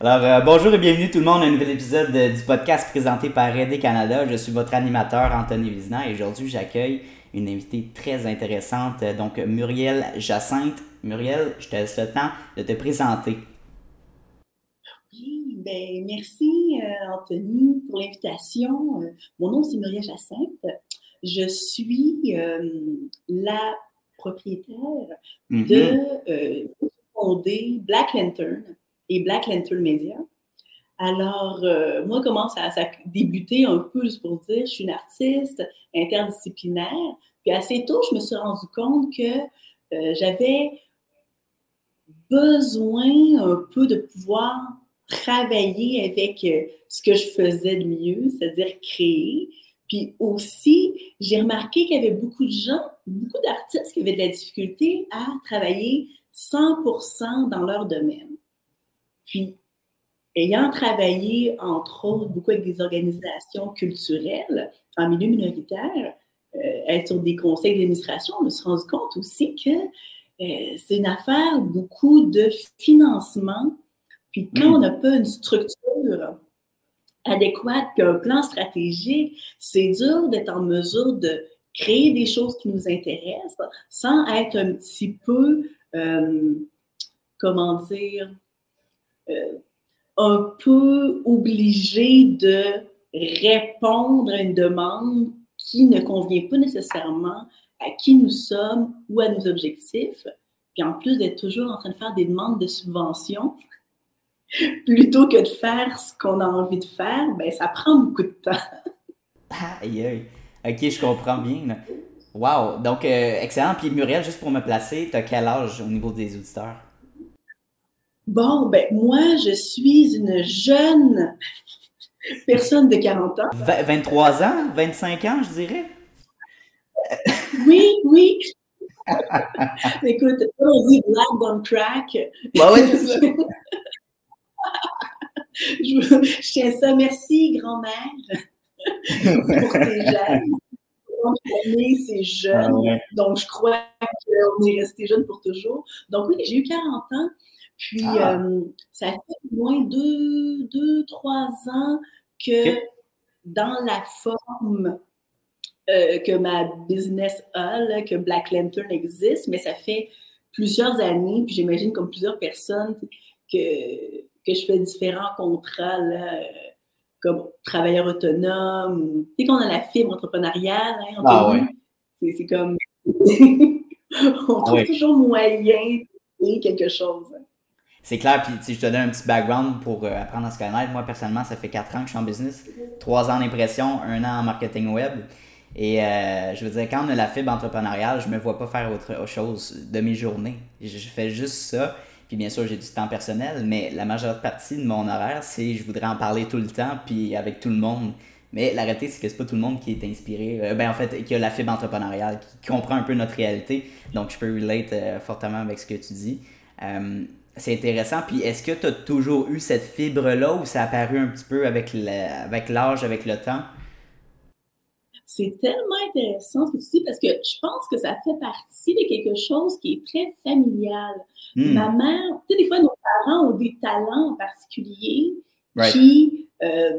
Alors, euh, bonjour et bienvenue tout le monde à un nouvel épisode du podcast présenté par Aider Canada. Je suis votre animateur Anthony Vizina et aujourd'hui j'accueille une invitée très intéressante, donc Muriel Jacinthe. Muriel, je te laisse le temps de te présenter. Oui, ben, merci euh, Anthony pour l'invitation. Euh, mon nom c'est Muriel Jacinthe. Je suis la propriétaire mm-hmm. de fonder Black Lantern et Black Lantern Media. Alors, euh, moi, comment ça, a débuté un peu, juste pour dire, je suis une artiste interdisciplinaire. Puis assez tôt, je me suis rendu compte que euh, j'avais besoin un peu de pouvoir travailler avec euh, ce que je faisais de mieux, c'est-à-dire créer. Puis aussi, j'ai remarqué qu'il y avait beaucoup de gens, beaucoup d'artistes qui avaient de la difficulté à travailler 100% dans leur domaine. Puis, ayant travaillé, entre autres, beaucoup avec des organisations culturelles en milieu minoritaire, euh, être sur des conseils d'administration, on se rend compte aussi que euh, c'est une affaire beaucoup de financement. Puis quand on n'a pas une structure adéquate, puis un plan stratégique, c'est dur d'être en mesure de créer des choses qui nous intéressent sans être un petit peu, euh, comment dire, un peu obligé de répondre à une demande qui ne convient pas nécessairement à qui nous sommes ou à nos objectifs. Puis en plus d'être toujours en train de faire des demandes de subventions, plutôt que de faire ce qu'on a envie de faire, ben ça prend beaucoup de temps. Aïe, aïe. Ok, je comprends bien. Wow. Donc, euh, excellent. Puis Muriel, juste pour me placer, tu as quel âge au niveau des auditeurs? Bon, ben moi, je suis une jeune personne de 40 ans. 23 ans, 25 ans, je dirais? Oui, oui. Écoute, on dit black on crack. Bah oui, c'est ça. je, tiens ça. Merci, grand-mère, pour tes jeunes. C'est jeune. Ah donc, je crois qu'on est resté jeune pour toujours. Donc, oui, j'ai eu 40 ans. Puis, ah. euh, ça fait au moins deux, deux, trois ans que dans la forme euh, que ma business a, que Black Lantern existe, mais ça fait plusieurs années, puis j'imagine comme plusieurs personnes, que, que je fais différents contrats, là, comme travailleur autonome. Tu sais qu'on a la fibre entrepreneuriale, hein, ah, ouais. c'est comme... on trouve toujours moyen de quelque chose. C'est clair, puis si je te donne un petit background pour euh, apprendre à se connaître. Moi, personnellement, ça fait 4 ans que je suis en business, 3 ans d'impression, 1 an en marketing web. Et euh, je veux dire, quand on a la fibre entrepreneuriale, je me vois pas faire autre chose de mes journées. Je, fais juste ça. Puis bien sûr, j'ai du temps personnel, mais la majeure partie de mon horaire, c'est je voudrais en parler tout le temps, puis avec tout le monde. Mais la réalité, c'est que c'est pas tout le monde qui est inspiré. Euh, ben, en fait, qui a la fibre entrepreneuriale, qui, comprend un peu notre réalité. Donc, je peux relate fortement avec ce que tu dis. C'est intéressant. Puis est-ce que tu as toujours eu cette fibre-là ou ça a apparu un petit peu avec l'âge, avec, le temps? C'est tellement intéressant ce que tu dis parce que je pense que ça fait partie de quelque chose qui est très familial. Hmm. Ma mère, tu sais, des fois, nos parents ont des talents en particulier euh,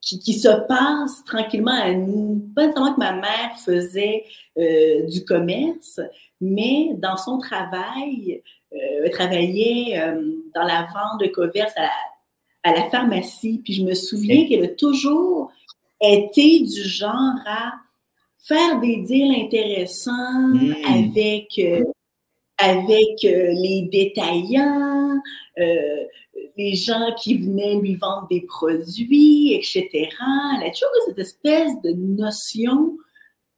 qui, qui, se passent tranquillement à nous. Pas nécessairement que ma mère faisait euh, du commerce, mais dans son travail, euh, travaillait euh, dans la vente de commerce à, la pharmacie. Puis je me souviens qu'elle a toujours été du genre à faire des deals intéressants hmm. avec, euh, avec les détaillants, les gens qui venaient lui vendre des produits, etc. Elle a toujours cette espèce de notion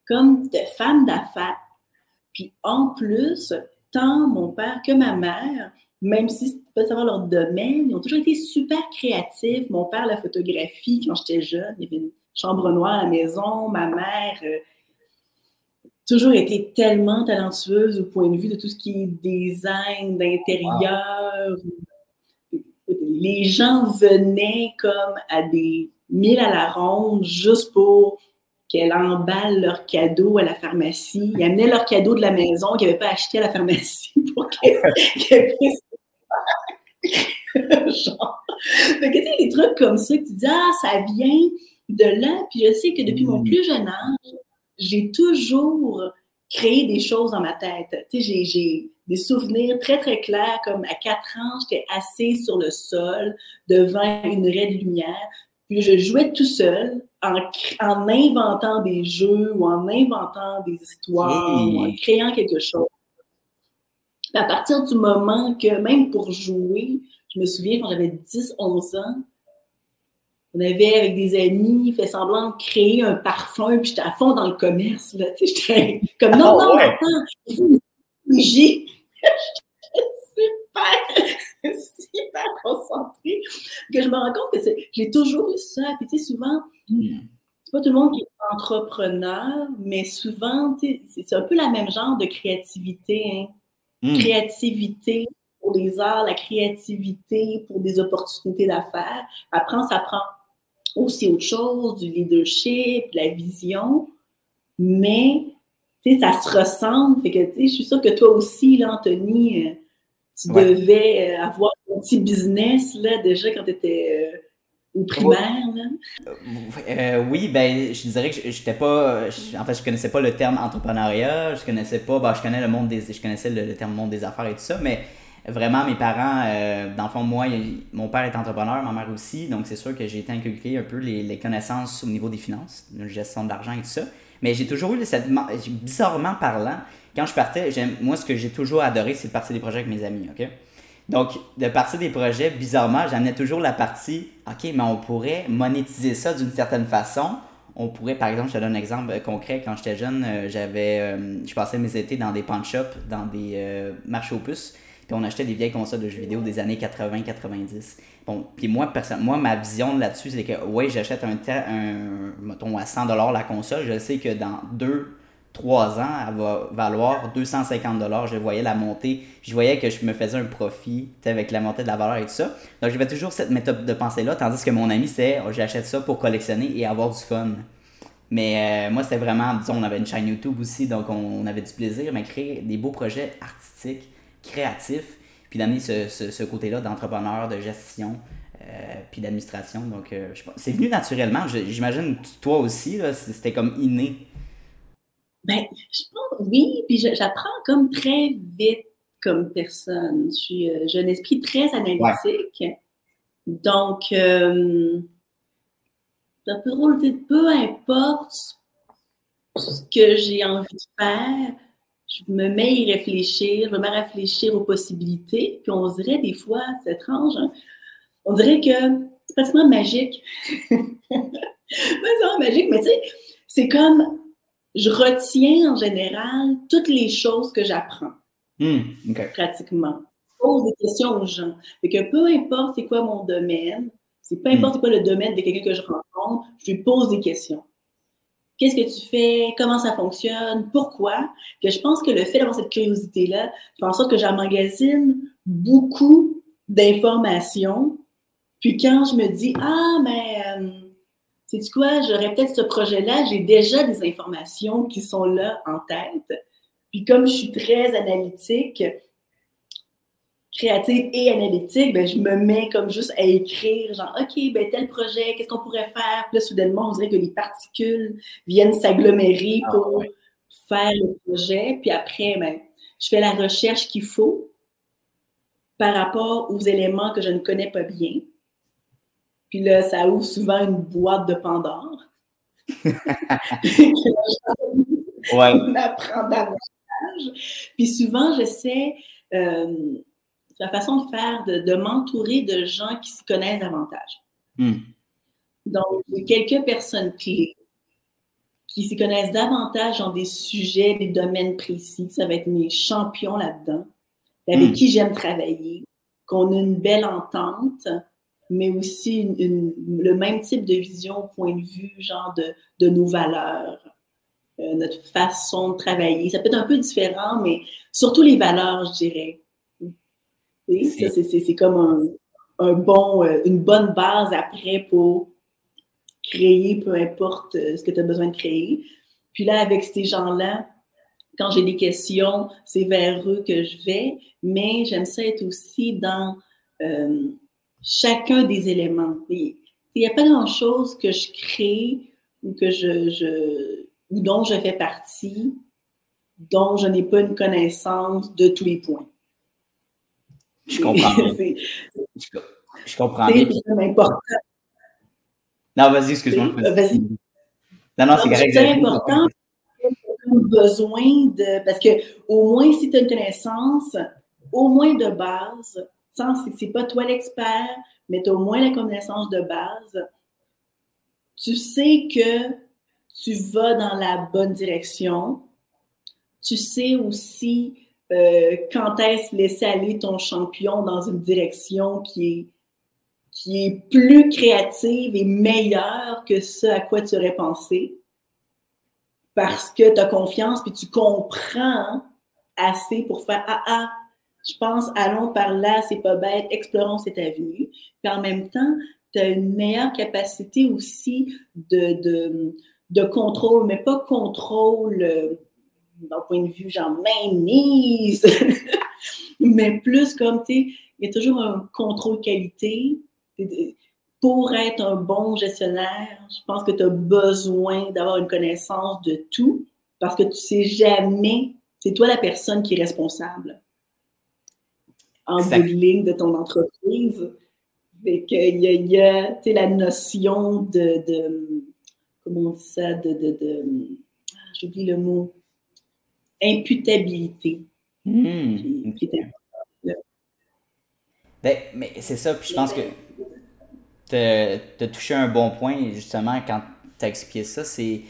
comme de femme d'affaires. Puis en plus, tant mon père que ma mère, même si c'est pas savoir leur domaine, ils ont toujours été super créatifs. Mon père, la photographie, quand j'étais jeune, il y avait une chambre noire à la maison. Ma mère, euh, toujours été tellement talentueuse au point de vue de tout ce qui est design d'intérieur. Les gens venaient comme à des mille à la ronde juste pour qu'elles emballent leurs cadeaux à la pharmacie. Ils amenaient leurs cadeaux de la maison qu'ils n'avaient pas acheté à la pharmacie pour qu'elles puissent. Genre. Tu sais, les trucs comme ça, que tu dis, ah, ça vient de là. Puis je sais que depuis mon mm. plus jeune âge, j'ai toujours créé des choses dans ma tête. Tu sais, j'ai des souvenirs très, très clairs, comme à quatre ans, j'étais assise sur le sol devant une raie de lumière. Puis je jouais tout seul en, en inventant des jeux ou en inventant des histoires ou en créant quelque chose. à partir du moment que, même pour jouer, je me souviens quand j'avais 10, 11 ans, on avait, avec des amis, fait semblant de créer un parfum, puis j'étais à fond dans le commerce, là, tu sais, j'étais comme, non, ah non, attends, j'ai, super, super concentrée, que je me rends compte que j'ai toujours eu ça, puis tu sais, souvent, hmm. c'est pas tout le monde qui est entrepreneur, mais souvent, c'est un peu la même genre de créativité, hein. Hmm. Créativité, pour les arts, la créativité pour des opportunités d'affaires. Après, ça prend aussi autre chose, du leadership, de la vision, mais ça se ressemble. Fait que, je suis sûre que toi aussi, là, Anthony, euh, tu devais euh, avoir un petit business là, déjà quand tu étais euh, au primaire. Là? oui, ben, je dirais que j'étais pas. en fait, je connaissais pas le terme entrepreneuriat, je connaissais pas. Ben, je connais le monde des. Je connaissais le, le terme monde des affaires et tout ça, mais vraiment, mes parents, euh, dans le fond, moi, mon père est entrepreneur, ma mère aussi, donc c'est sûr que j'ai été inculqué un peu les, connaissances au niveau des finances, de gestion de l'argent et tout ça. Mais j'ai toujours eu cette. Bizarrement parlant, quand je partais, moi, ce que j'ai toujours adoré, c'est de partir des projets avec mes amis, OK? Donc, de partir des projets, bizarrement, j'amenais toujours la partie, OK, mais on pourrait monétiser ça d'une certaine façon. On pourrait, par exemple, je te donne un exemple concret. Quand j'étais jeune, euh, j'avais, euh, je passais mes étés dans des pawn shops, dans des marchés aux puces on achetait des vieilles consoles de jeux vidéo des années 80-90. Bon, puis moi, moi, ma vision là-dessus, c'est que, oui, j'achète un, un, à 100 la console, je sais que dans 2 3 ans, elle va valoir 250 Je voyais la montée, je voyais que je me faisais un profit avec la montée de la valeur et tout ça. Donc, j'avais toujours cette méthode de pensée-là, tandis que mon ami, c'est oh, j'achète ça pour collectionner et avoir du fun. Mais euh, moi, c'était vraiment, disons, on avait une chaîne YouTube aussi, donc on, on avait du plaisir, mais créer des beaux projets artistiques créatif, puis d'amener ce, ce, côté-là d'entrepreneur, de gestion, euh, puis d'administration. Donc, euh, c'est venu naturellement. J'imagine, toi aussi, c'était comme inné. Ben, je pense, oui, puis j'apprends comme très vite comme personne. Je suis, euh, j'ai un esprit très analytique. Donc, euh, peu importe ce que j'ai envie de faire, je me mets à y réfléchir, je me mets à réfléchir aux possibilités, puis on dirait des fois, c'est étrange, hein, on dirait que c'est pratiquement magique. c'est magique, mais tu sais, c'est comme je retiens en général toutes les choses que j'apprends. Hmm, pratiquement. Je pose des questions aux gens. Fait que peu importe c'est quoi mon domaine, c'est peu importe c'est quoi le domaine de quelqu'un que je rencontre, je lui pose des questions qu'est-ce que tu fais, comment ça fonctionne, pourquoi, que je pense que le fait d'avoir cette curiosité-là fait en sorte que j'emmagasine beaucoup d'informations. Puis quand je me dis, ah, mais, euh, sais-tu quoi, j'aurais peut-être ce projet-là, j'ai déjà des informations qui sont là en tête. Puis comme je suis très analytique, créative et analytique, ben, je me mets comme juste à écrire, genre, OK, ben, tel projet, qu'est-ce qu'on pourrait faire? Puis là, soudainement, on dirait que les particules viennent s'agglomérer ah, pour faire le projet. Puis après, ben, je fais la recherche qu'il faut par rapport aux éléments que je ne connais pas bien. Puis là, ça ouvre souvent une boîte de Pandore. ouais. On apprend davantage. Puis souvent, j'essaie euh, la façon de faire, de, m'entourer de gens qui s'y connaissent davantage. Hmm. Donc, j'ai quelques personnes clés qui s'y connaissent davantage dans des sujets, des domaines précis. Ça va être mes champions là-dedans, avec hmm. qui j'aime travailler, qu'on a une belle entente, mais aussi le même type de vision, point de vue, genre de, nos valeurs, euh, notre façon de travailler. Ça peut être un peu différent, mais surtout les valeurs, je dirais. C'est comme un, bon, euh, une bonne base après pour créer peu importe euh, ce que tu as besoin de créer. Puis là, avec ces gens-là, quand j'ai des questions, c'est vers eux que je vais, mais j'aime ça être aussi dans euh, chacun des éléments. Il n'y a pas grand-chose que je crée ou que je, ou dont je fais partie, dont je n'ai pas une connaissance de tous les points. Je comprends. je, comprends bien. C'est important. Non, vas-y, excuse-moi. Vas-y. Non, non, c'est correct. C'est important besoin de. Parce que au moins, si tu as une connaissance, au moins de base, sans que c'est pas toi l'expert, mais tu as au moins la connaissance de base, tu sais que tu vas dans la bonne direction. Tu sais aussi euh, quand est-ce laisser aller ton champion dans une direction qui est, qui est plus créative et meilleure que ce à quoi tu aurais pensé? Parce que tu as confiance puis tu comprends assez pour faire Ah, ah, je pense, allons par là, c'est pas bête, explorons cette avenue. Puis en même temps, tu as une meilleure capacité aussi de, de, de contrôle, mais pas contrôle euh, d'un point de vue genre mainmise, mais plus comme, tu sais, il y a toujours un contrôle qualité. Pour être un bon gestionnaire, je pense que tu as besoin d'avoir une connaissance de tout parce que tu sais jamais, c'est toi la personne qui est responsable. En bout de ligne de ton entreprise. Il y a, y a la notion de, de, comment on dit ça, de, de, de j'oublie le mot, imputabilité. Hmm. Ben, mais c'est ça, puis je pense que tu as touché un bon point, justement, quand tu as expliqué ça, c'est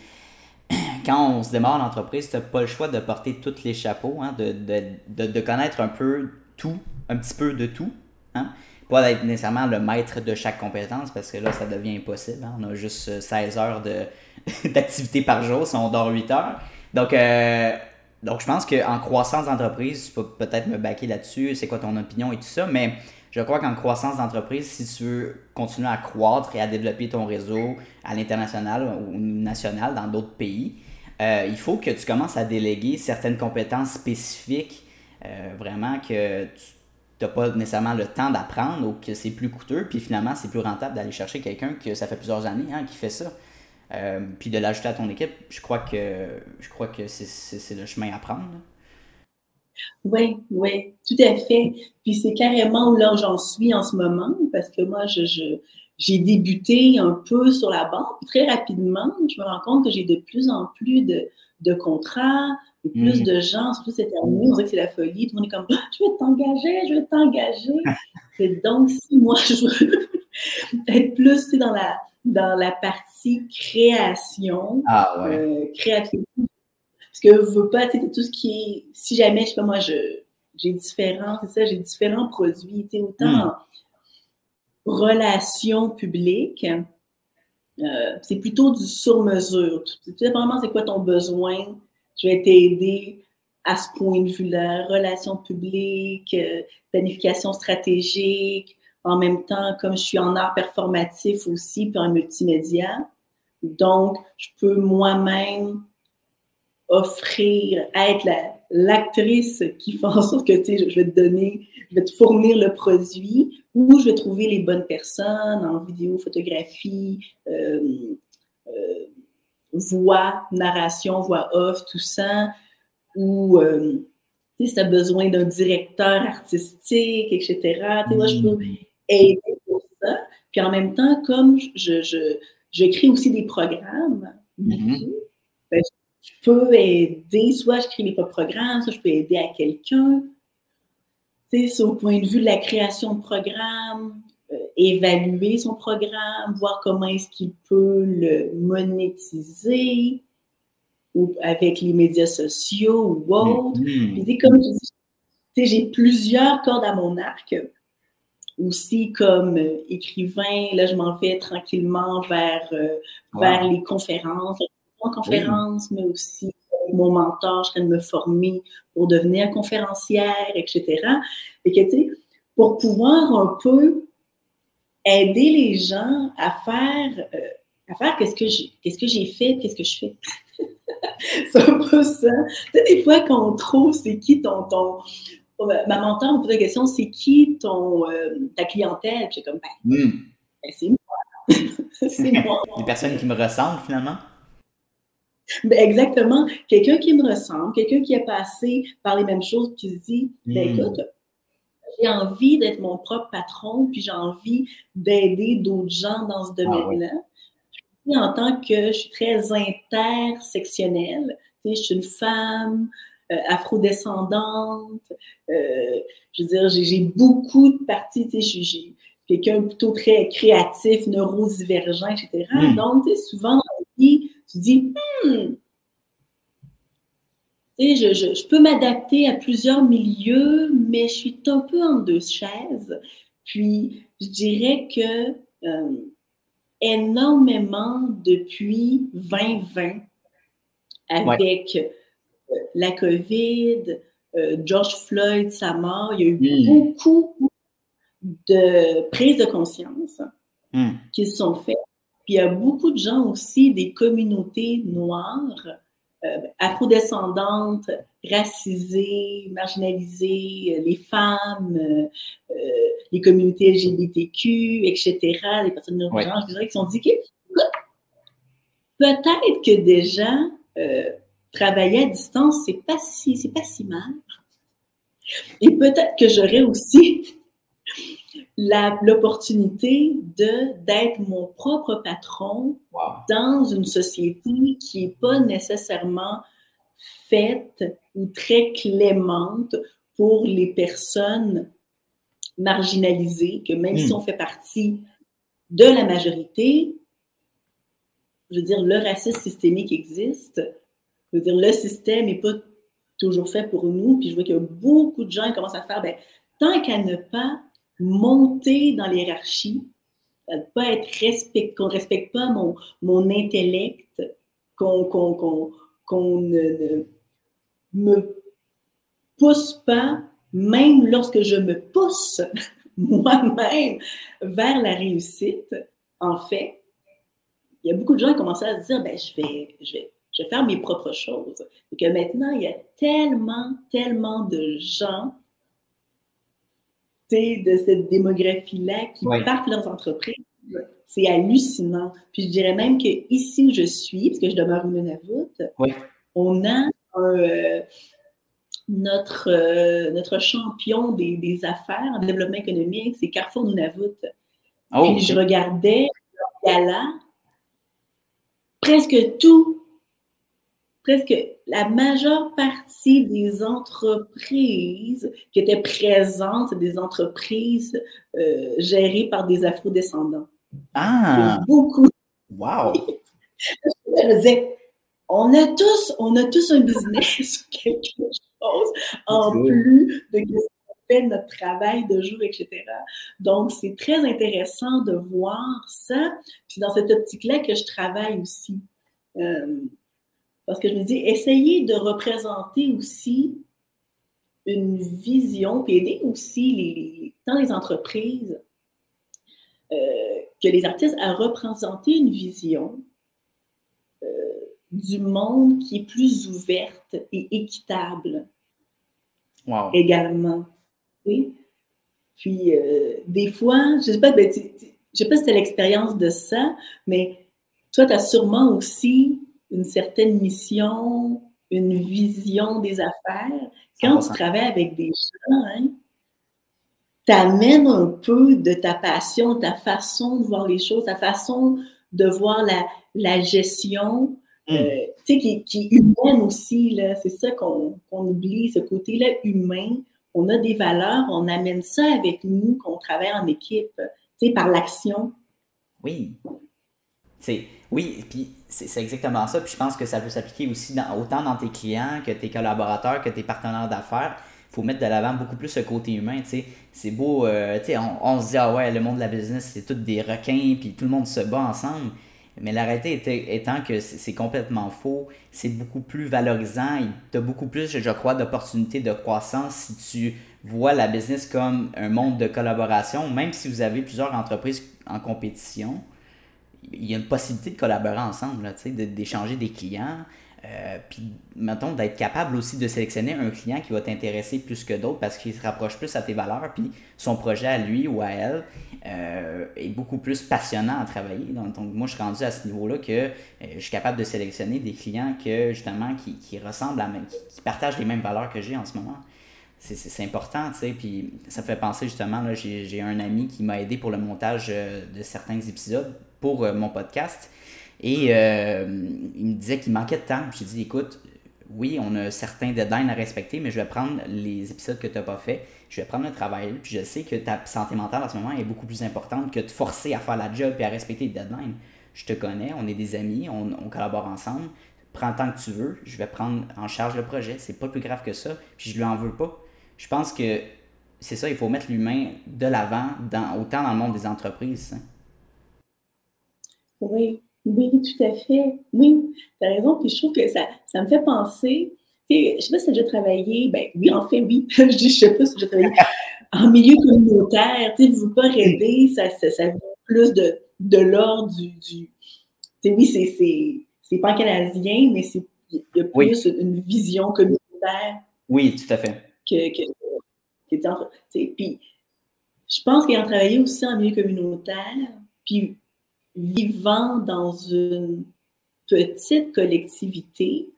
quand on se démarre en entreprise, tu n'as pas le choix de porter tous les chapeaux, hein, de, de, de, connaître un peu tout, un petit peu de tout. Hein? Pas être nécessairement le maître de chaque compétence, parce que là, ça devient impossible. Hein. On a juste 16 heures d'activité par jour si on dort 8 heures. Donc, euh, donc je pense qu'en croissance d'entreprise, tu peux peut-être me baquer là-dessus, c'est quoi ton opinion et tout ça, mais je crois qu'en croissance d'entreprise, si tu veux continuer à croître et à développer ton réseau à l'international ou national dans d'autres pays, euh, il faut que tu commences à déléguer certaines compétences spécifiques, euh, vraiment que tu n'as pas nécessairement le temps d'apprendre ou que c'est plus coûteux, puis finalement c'est plus rentable d'aller chercher quelqu'un que ça fait plusieurs années hein, qui fait ça. Euh, puis de l'ajouter à ton équipe, je crois que je crois que c'est le chemin à prendre. Oui, oui, tout à fait. Puis c'est carrément là où j'en suis en ce moment, parce que moi, je, j'ai débuté un peu sur la banque. Très rapidement, je me rends compte que j'ai de plus en plus de, de contrats, de plus mm. de gens, surtout cette année, on dirait que c'est la folie. Tout le monde est comme ah, Je vais t'engager, je vais t'engager. donc, si moi, je veux être plus dans la, dans la partie création, ah, ouais. euh, créativité, parce que je veux pas, tu tout ce qui est, si jamais, je sais pas, moi, j'ai différents, c'est ça, j'ai différents produits, tu sais, autant hmm. relations publiques, euh, c'est plutôt du sur-mesure. Tout dépendamment c'est quoi ton besoin, je vais t'aider à ce point de vue-là, relations publiques, euh, planification stratégique, en même temps, comme je suis en art performatif aussi, puis en multimédia, donc, je peux moi-même offrir, être l'actrice qui fait en sorte que, tu sais, je vais te donner, je vais te fournir le produit ou je vais trouver les bonnes personnes en vidéo, photographie, euh, euh, voix, narration, voix off, tout ça, ou euh, si tu as besoin d'un directeur artistique, etc. Moi, je peux mm. Aider pour ça. Puis en même temps, comme je, je, je crée aussi des programmes, mm-hmm. ben, je peux aider, soit je crée mes propres programmes, soit je peux aider à quelqu'un. C'est au point de vue de la création de programme, euh, évaluer son programme, voir comment est-ce qu'il peut le monétiser ou avec les médias sociaux ou autres. Mm-hmm. comme j'ai plusieurs cordes à mon arc. Aussi comme euh, écrivain, là, je m'en vais tranquillement vers, euh, vers les conférences, en conférence, mais aussi mon mentor, je train de me former pour devenir conférencière, etc. Et que, tu sais, pour pouvoir un peu aider les gens à faire, euh, à faire qu'est-ce que j'ai, qu'est-ce que j'ai fait, qu'est-ce que je fais. c'est un peu ça. Tu sais, des fois, quand on trouve c'est qui ton, ton, ma mentor me pose la question c'est qui ton, ta clientèle? J'ai comme, ben, hmm. ben c'est moi. c'est moi. Des personnes qui me ressemblent finalement? Ben exactement. Quelqu'un qui me ressemble, quelqu'un qui a passé par les mêmes choses, qui se dit, ben hmm. écoute, j'ai envie d'être mon propre patron, puis j'ai envie d'aider d'autres gens dans ce ah domaine-là. En tant que je suis très intersectionnelle, tu sais, je suis une femme euh, afrodescendante, euh, je veux dire, j'ai beaucoup de parties, tu sais, je suis quelqu'un plutôt très créatif, neurodivergent, etc. Hmm. Donc, tu sais, souvent dans la vie, tu dis, hmm, je, peux m'adapter à plusieurs milieux, mais je suis un peu en deux chaises. Puis, je dirais que euh, énormément depuis 2020, avec la COVID, euh, George Floyd, sa mort, il y a eu beaucoup de prises de conscience hmm. qui se sont faites. Puis il y a beaucoup de gens aussi, des communautés noires, euh, afrodescendantes, racisées, marginalisées, euh, les femmes, euh, les communautés LGBTQ, etc., les personnes neurogenres, ouais. qui sont dit que peut-être que déjà travailler à distance, c'est pas si, c'est pas si mal. Et peut-être que j'aurais aussi l'opportunité de d'être mon propre patron dans une société qui n'est pas nécessairement faite ou très clémente pour les personnes marginalisées, que même si hmm. on fait partie de la majorité, je veux dire, le racisme systémique existe. Je veux dire, le système n'est pas toujours fait pour nous. Puis je vois qu'il y a beaucoup de gens qui commencent à faire, ben, tant qu'à ne pas monter dans l'hierarchie, pas être respect, qu'on ne respecte pas mon, mon intellect, qu'on ne, me pousse pas, même lorsque je me pousse moi-même vers la réussite, en fait, il y a beaucoup de gens qui commencent à se dire, ben, je vais, je vais, je vais faire mes propres choses. Et que maintenant, il y a tellement, tellement de gens de cette démographie-là qui partent leurs entreprises. C'est hallucinant. Puis je dirais même que ici où je suis, parce que je demeure au Nunavut, on a euh, notre, euh, notre champion des, des, affaires en développement économique, c'est Carrefour Nunavut. Oh, Puis je regardais leur gala, presque tout, presque la majeure partie des entreprises qui étaient présentes, des entreprises euh, gérées par des afro-descendants. Ah! Beaucoup. Wow! Je disais, on a tous, on a tous un business ou quelque chose en plus de ce qu'on fait notre travail de jour, etc. Donc, c'est très intéressant de voir ça. Puis dans cette optique-là que je travaille aussi. Euh, parce que je me dis, essayez de représenter aussi une vision, puis aider aussi les, dans les entreprises euh, que les artistes à représenter une vision euh, du monde qui est plus ouverte et équitable également. Oui. Puis, euh, des fois, je ne sais pas, ben, sais pas si c'est l'expérience de ça, mais toi, tu as sûrement aussi une certaine mission, une vision des affaires. Quand tu travailles avec des gens, hein, tu amènes un peu de ta passion, ta façon de voir les choses, ta façon de voir la, la gestion, hmm. euh, tu sais, qui, qui, est humaine aussi. C'est ça qu'on oublie, ce côté-là humain. On a des valeurs, on amène ça avec nous, qu'on travaille en équipe, tu sais, par l'action. Oui. C'est oui, puis c'est exactement ça. Puis je pense que ça peut s'appliquer aussi dans, autant dans tes clients que tes collaborateurs, que tes partenaires d'affaires. Il faut mettre de l'avant beaucoup plus ce côté humain. C'est beau, euh, on, on, se dit, ah ouais, le monde de la business, c'est tous des requins, puis tout le monde se bat ensemble. Mais la réalité étant que c'est complètement faux, c'est beaucoup plus valorisant. Tu as beaucoup plus, je crois, d'opportunités de croissance si tu vois la business comme un monde de collaboration, même si vous avez plusieurs entreprises en compétition il y a une possibilité de collaborer ensemble, d'échanger des clients. Euh, puis, mettons, d'être capable aussi de sélectionner un client qui va t'intéresser plus que d'autres parce qu'il se rapproche plus à tes valeurs, puis son projet à lui ou à elle euh, est beaucoup plus passionnant à travailler. Donc, moi, je suis rendu à ce niveau-là que euh, je suis capable de sélectionner des clients que, justement, qui, qui ressemblent à qui, qui partagent les mêmes valeurs que j'ai en ce moment c'est important, tu sais. Puis ça fait penser justement, là, j'ai un ami qui m'a aidé pour le montage de certains épisodes pour mon podcast. Et euh, il me disait qu'il manquait de temps. J'ai dit, écoute, oui, on a certains deadlines à respecter, mais je vais prendre les épisodes que tu n'as pas fait, je vais prendre le travail, puis je sais que ta santé mentale en ce moment est beaucoup plus importante que de forcer à faire la job et à respecter les deadlines. Je te connais, on est des amis, on, collabore ensemble. Prends le temps que tu veux, je vais prendre en charge le projet. C'est pas plus grave que ça, puis je lui en veux pas. Je pense que c'est ça, il faut mettre l'humain de l'avant, dans, autant dans le monde des entreprises. Hein. Oui, oui, tout à fait. Oui, tu as raison. Puis je trouve que ça, ça me fait penser. Je ne sais pas si tu as déjà travaillé. Ben oui, en fait, oui. je dis, je sais pas si tu as travaillé en milieu communautaire. Tu ne veux pas rêver. Ça, ça, ça plus de, de l'ordre du. du oui, c'est, c'est, pas canadien, mais c'est, il y a plus une vision communautaire. Oui, tout à fait. Que, que, que puis je pense qu'ayant travaillé aussi en milieu communautaire, puis vivant dans une petite collectivité,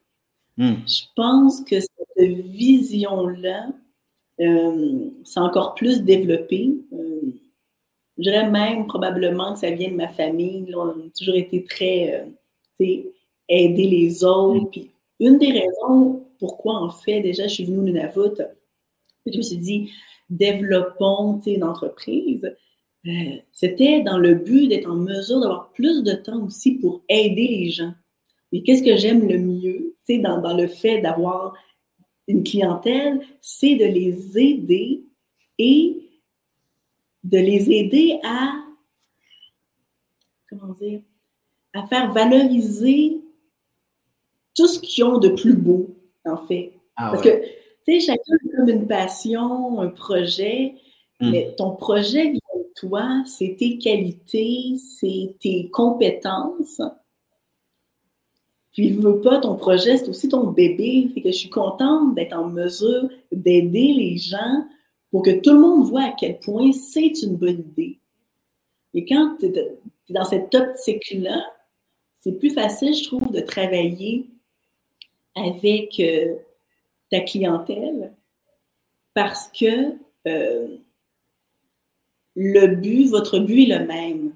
hmm. je pense que cette vision-là, euh, c'est encore plus développé. Euh, je dirais même probablement que ça vient de ma famille. on a toujours été très euh, aider les autres. Hmm. Puis une des raisons pourquoi, en fait, déjà, je suis venue au Nunavut, je me suis dit, développons une entreprise. Euh, c'était dans le but d'être en mesure d'avoir plus de temps aussi pour aider les gens. Et qu'est-ce que j'aime le mieux, dans, dans le fait d'avoir une clientèle, c'est de les aider et de les aider à, comment dire, à faire valoriser tout ce qu'ils ont de plus beau, en fait. Ah Parce que, tu sais, chacun a comme une passion, un projet, hmm. mais ton projet toi, c'est tes qualités, c'est tes compétences. Puis, veux pas, ton projet, c'est aussi ton bébé. Fait que je suis contente d'être en mesure d'aider les gens pour que tout le monde voit à quel point c'est une bonne idée. Et quand tu es dans cette optique-là, c'est plus facile, je trouve, de travailler avec euh, ta clientèle parce que euh, le but, votre but est le même.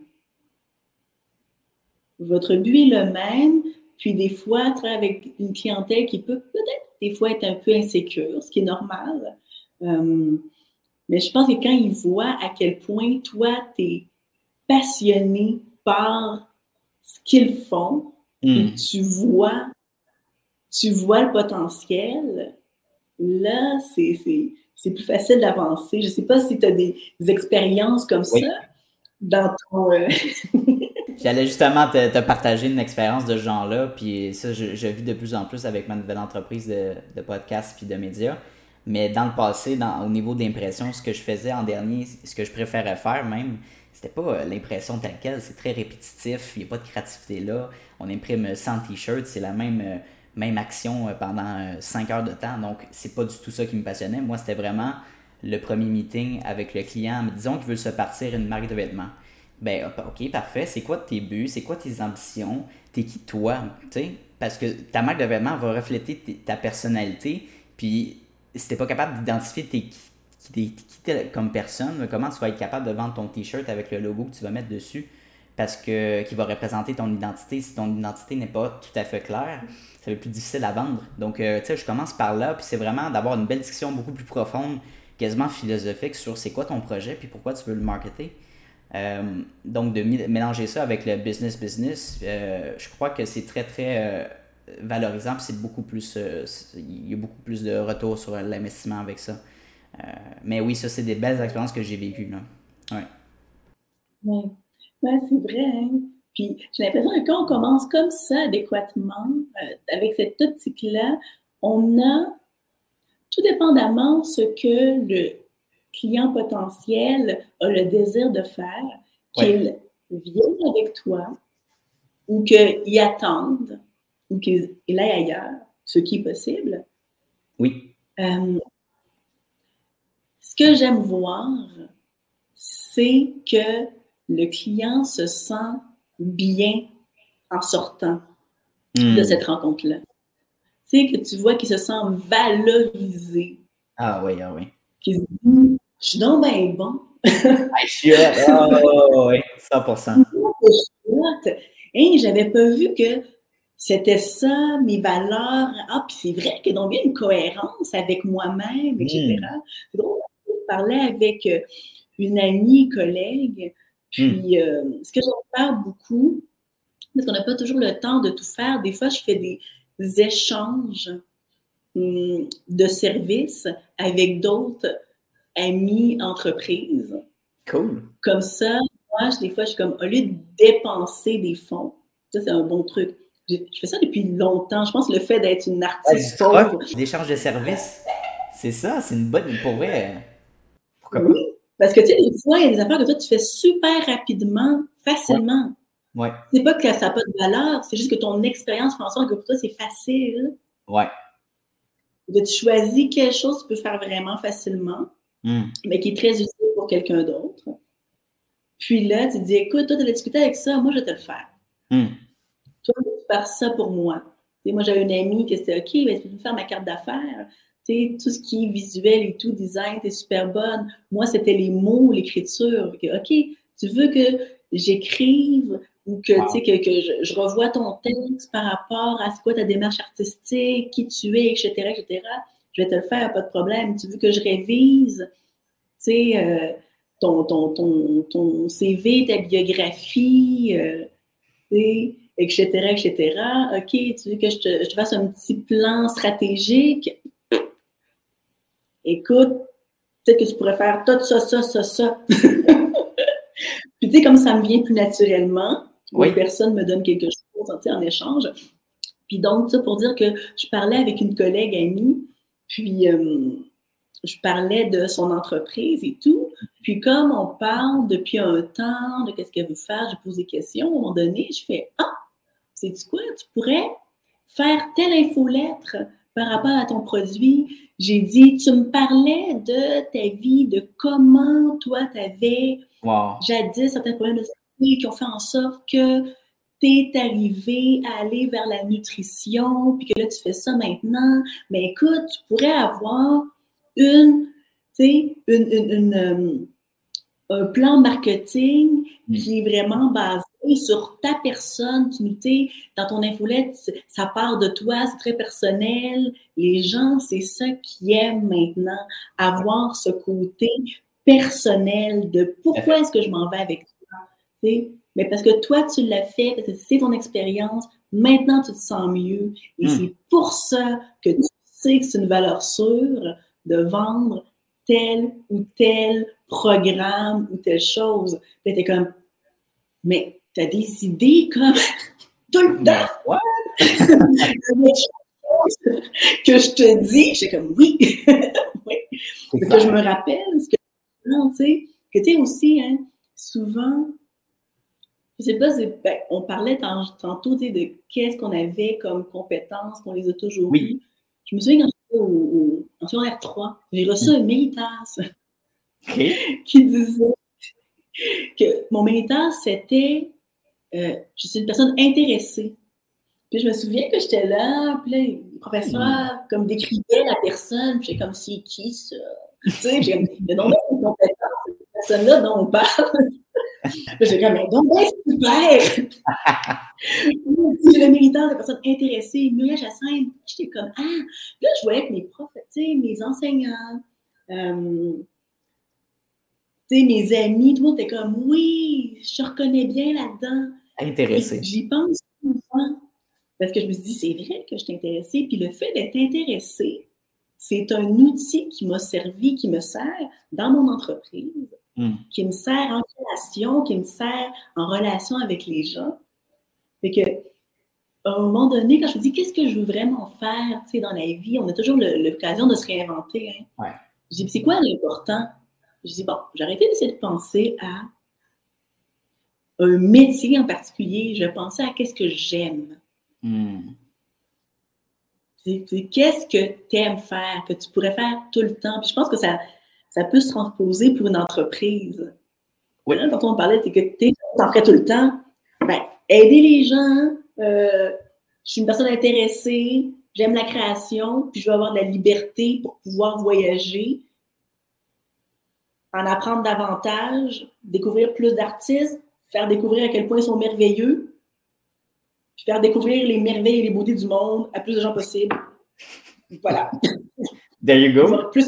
Votre but est le même, puis des fois, avec une clientèle qui peut peut-être des fois être un peu insécure, ce qui est normal. Euh, mais je pense que quand ils voient à quel point toi, tu es passionné par ce qu'ils font, hmm. tu vois, tu vois le potentiel, là, c'est c'est plus facile d'avancer. Je ne sais pas si tu as des, expériences comme ça dans ton. Euh, J'allais justement te, partager une expérience de ce genre-là, puis ça, je, vis de plus en plus avec ma nouvelle entreprise de, de podcast puis de médias. Mais dans le passé, dans, au niveau d'impression, ce que je faisais en dernier, ce que je préférais faire même, c'était pas euh, l'impression telle quelle, c'est très répétitif, il n'y a pas de créativité là. On imprime 100 t-shirts, c'est la même euh, même action euh, pendant 5 euh, heures de temps. Donc, c'est pas du tout ça qui me passionnait. Moi, c'était vraiment le premier meeting avec le client. Disons qu'il veut se partir une marque de vêtements. Ben, ok, parfait. C'est quoi tes buts? C'est quoi tes ambitions? T'es qui toi? Parce que ta marque de vêtements va refléter ta personnalité. Puis, si t'es pas capable d'identifier t'es qui, qui comme personne, comment tu vas être capable de vendre ton t-shirt avec le logo que tu vas mettre dessus? Parce que qui va représenter ton identité. Si ton identité n'est pas tout à fait claire, ça va être plus difficile à vendre. Donc, euh, tu sais, je commence par là, puis c'est vraiment d'avoir une belle discussion beaucoup plus profonde, quasiment philosophique sur c'est quoi ton projet, puis pourquoi tu veux le marketer. Euh, donc, de mélanger ça avec le business-business, euh, je crois que c'est très, très valorisant, puis c'est beaucoup plus, il y a beaucoup plus de retour sur l'investissement avec ça. mais oui, ça, c'est des belles expériences que j'ai vécues. Là. Ouais. Oui, ouais, c'est vrai. Hein? Puis j'ai l'impression que quand on commence comme ça adéquatement, euh, avec cette optique-là, on a, tout dépendamment ce que le client potentiel a le désir de faire, qu'il vienne avec toi ou qu'il attende ou qu'il aille ailleurs, ce qui est possible. Oui. Euh, ce que j'aime voir, c'est que le client se sent bien en sortant de Hmm. cette rencontre-là. Tu sais, que tu vois qu'il se sent valorisé, Ah oui, ah oui. qu'il se dit Je suis donc bien bon. Ah, je suis. Ah, ouais, 100%. Je suis hot. Hein, j'avais pas vu que c'était ça, mes valeurs. Ah, puis c'est vrai qu'il y a donc bien une cohérence avec moi-même, etc. C'est drôle, je parlais avec euh, une amie, collègue, puis euh, ce que j'aime faire beaucoup, parce qu'on n'a pas toujours le temps de tout faire, des fois je fais des échanges hum, de services avec d'autres amis entreprises. Cool. Comme ça, moi, des fois, je suis comme, au lieu de dépenser des fonds, ça, c'est un bon truc. Je, je fais ça depuis longtemps. Je pense que le fait d'être une artiste L'échange de services, c'est ça, c'est une bonne. Pour vrai. Pourquoi pas? oui. Parce que, tu sais, des fois, il y a des affaires que toi, tu fais super rapidement, facilement. Ouais. C'est pas que ça n'a pas de valeur, c'est juste que ton expérience fait en sorte que pour toi, c'est facile. Ouais. Que tu choisis quelque chose que tu peux faire vraiment facilement, Hmm. mais qui est très utile pour quelqu'un d'autre. Puis là, tu te dis, écoute, toi, tu as discuté avec ça, moi, je vais te le faire. Hmm. toi, tu peux faire ça pour moi. Sais, moi, j'avais une amie qui c'était OK, ben, tu peux me faire ma carte d'affaires. Tout ce qui est visuel et tout, design, t'es super bonne. Moi, c'était les mots, l'écriture. OK, tu veux que j'écrive ou que, Wow. que, que je, je revoie ton texte par rapport à ce quoi ta démarche artistique, qui tu es, etc., etc. Je vais te le faire, pas de problème. Tu veux que je révise, tu sais, euh, ton, ton, ton, ton CV, ta biographie, euh, etc., etc. OK, tu veux que je te, je te fasse un petit plan stratégique? Écoute, peut-être que tu pourrais faire tout ça, ça, ça, ça. Puis, tu sais, comme ça me vient plus naturellement, Oui. personne me donne quelque chose tu sais, en échange. Puis donc, ça pour dire que je parlais avec une collègue amie, puis euh, je parlais de son entreprise et tout. Puis comme on parle depuis un temps de qu'est-ce qu'elle veut faire, je pose des questions. À un moment donné, je fais Ah, sais-tu quoi? Tu pourrais faire telle infolettre par rapport à ton produit. J'ai dit, tu me parlais de ta vie, de comment toi, tu avais Wow. jadis certains problèmes de santé qui ont fait en sorte que tu es arrivé à aller vers la nutrition, puis que là, tu fais ça maintenant. Mais écoute, tu pourrais avoir une, tu sais, une, une- une, euh, un plan marketing Mm. qui est vraiment basé sur ta personne. Tu tu sais, dans ton infolette, ça part de toi, c'est très personnel. Les gens, c'est ça qu'ils aiment maintenant, avoir ce côté personnel de pourquoi est-ce que je m'en vais avec toi. tu. Mais parce que toi, tu l'as fait, parce que c'est ton expérience, maintenant tu te sens mieux. Et Mm. c'est pour ça que tu sais que c'est une valeur sûre de vendre tel ou tel programme ou telle chose. T'es comme, mais t'as des idées comme tout le temps. Choses que je te dis, j'étais comme oui. oui. Que je me rappelle ce que non, tu sais, que tu sais aussi, hein, souvent, je sais pas, ben, on parlait tant- tantôt tu de qu'est-ce qu'on avait comme compétences, qu'on les a toujours Oui. eues. Je me souviens quand j'étais au, au, en secondaire 3, j'ai reçu un méritas qui disait que mon méritas, c'était euh, je suis une personne intéressée. Puis je me souviens que j'étais là, puis là, le professeur comme décrivait la personne, puis j'étais comme c'est qui ça? Tu sais, j'ai le nom de compétence, cette personne-là dont on parle. J'ai comme, mais donc, ben, super! Puis le méritant, la personne intéressée, Muriel Jacinthe, j'étais comme, ah! Puis Là, je voyais que mes profs, tu sais, mes enseignants, euh, tu sais, mes amis, tout le monde était comme, oui, je te reconnais bien là-dedans. Intéressé. J'y pense souvent parce que je me suis dit, c'est vrai que je suis intéressée. Puis le fait d'être intéressée, c'est un outil qui m'a servi, qui me sert dans mon entreprise, Hmm. qui me sert en relation, qui me sert en relation avec les gens. Fait que, à un moment donné, quand je me dis, qu'est-ce que je veux vraiment faire dans la vie, on a toujours l'occasion de se réinventer. Hein? Ouais. Je dis, c'est quoi l'important? Je dis, bon, j'ai arrêté d'essayer de penser à un métier en particulier. Je pensais à qu'est-ce que j'aime. Hmm. Qu'est-ce que tu aimes faire, que tu pourrais faire tout le temps? Puis je pense que ça, ça peut se transposer pour une entreprise. Oui. quand on parlait, c'est que tu en ferais tout le temps. Ben, aider les gens, euh, je suis une personne intéressée, j'aime la création, puis je veux avoir de la liberté pour pouvoir voyager, en apprendre davantage, découvrir plus d'artistes, faire découvrir à quel point ils sont merveilleux, puis faire découvrir les merveilles et les beautés du monde à plus de gens possible. Voilà. There you go. Plus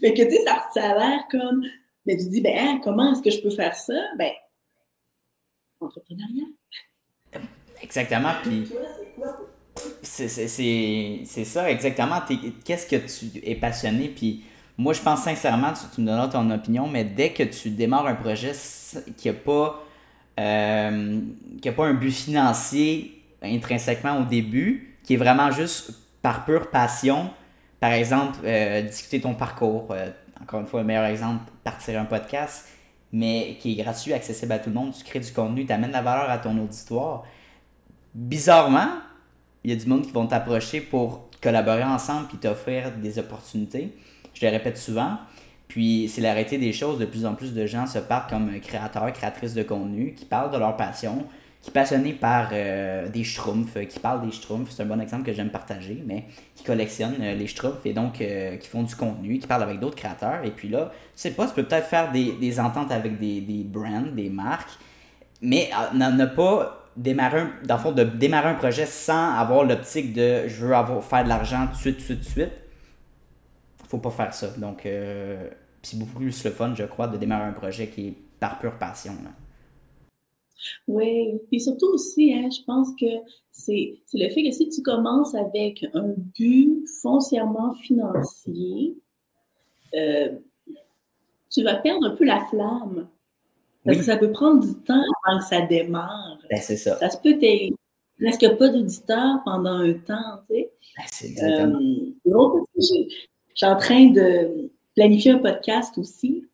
fait que, tu sais, ça, ça, a l'air comme. Mais tu dis, ben, hein, comment est-ce que je peux faire ça? Ben, entrepreneuriat. Exactement. Puis. C'est ça, exactement. Qu'est-ce que tu es passionné? Puis moi, je pense sincèrement, tu, me donneras ton opinion, mais dès que tu démarres un projet qui n'a pas, euh, pas un but financier intrinsèquement au début, qui est vraiment juste par pure passion, par exemple, euh, discuter ton parcours, euh, encore une fois, le meilleur exemple, partir un podcast, mais qui est gratuit, accessible à tout le monde, tu crées du contenu, tu amènes la valeur à ton auditoire. Bizarrement, il y a du monde qui vont t'approcher pour collaborer ensemble et t'offrir des opportunités. Je le répète souvent. Puis c'est l'arrêté des choses. De plus en plus de gens se parlent comme créateurs, créatrices de contenu, qui parlent de leur passion, qui sont passionnés par euh, des schtroumpfs, qui parlent des schtroumpfs. C'est un bon exemple que j'aime partager, mais qui collectionnent euh, les schtroumpfs et donc euh, qui font du contenu, qui parlent avec d'autres créateurs. Et puis là, tu sais pas, tu peux peut-être faire des, ententes avec des, brands, des marques, mais ne pas démarrer, fond, de démarrer un projet sans avoir l'optique de je veux faire de l'argent tout de suite, tout de suite faut pas faire ça. Donc, euh, c'est beaucoup plus le fun, je crois, de démarrer un projet qui est par pure passion. Oui, et surtout aussi, hein, je pense que c'est le fait que si tu commences avec un but foncièrement financier, euh, tu vas perdre un peu la flamme. Parce que ça peut prendre du temps avant que ça démarre. Ben, c'est ça. Ça se peut être presque pas d'auditeurs pendant un temps, tu sais? Ben, c'est exactement. Euh, je suis en train de planifier un podcast aussi.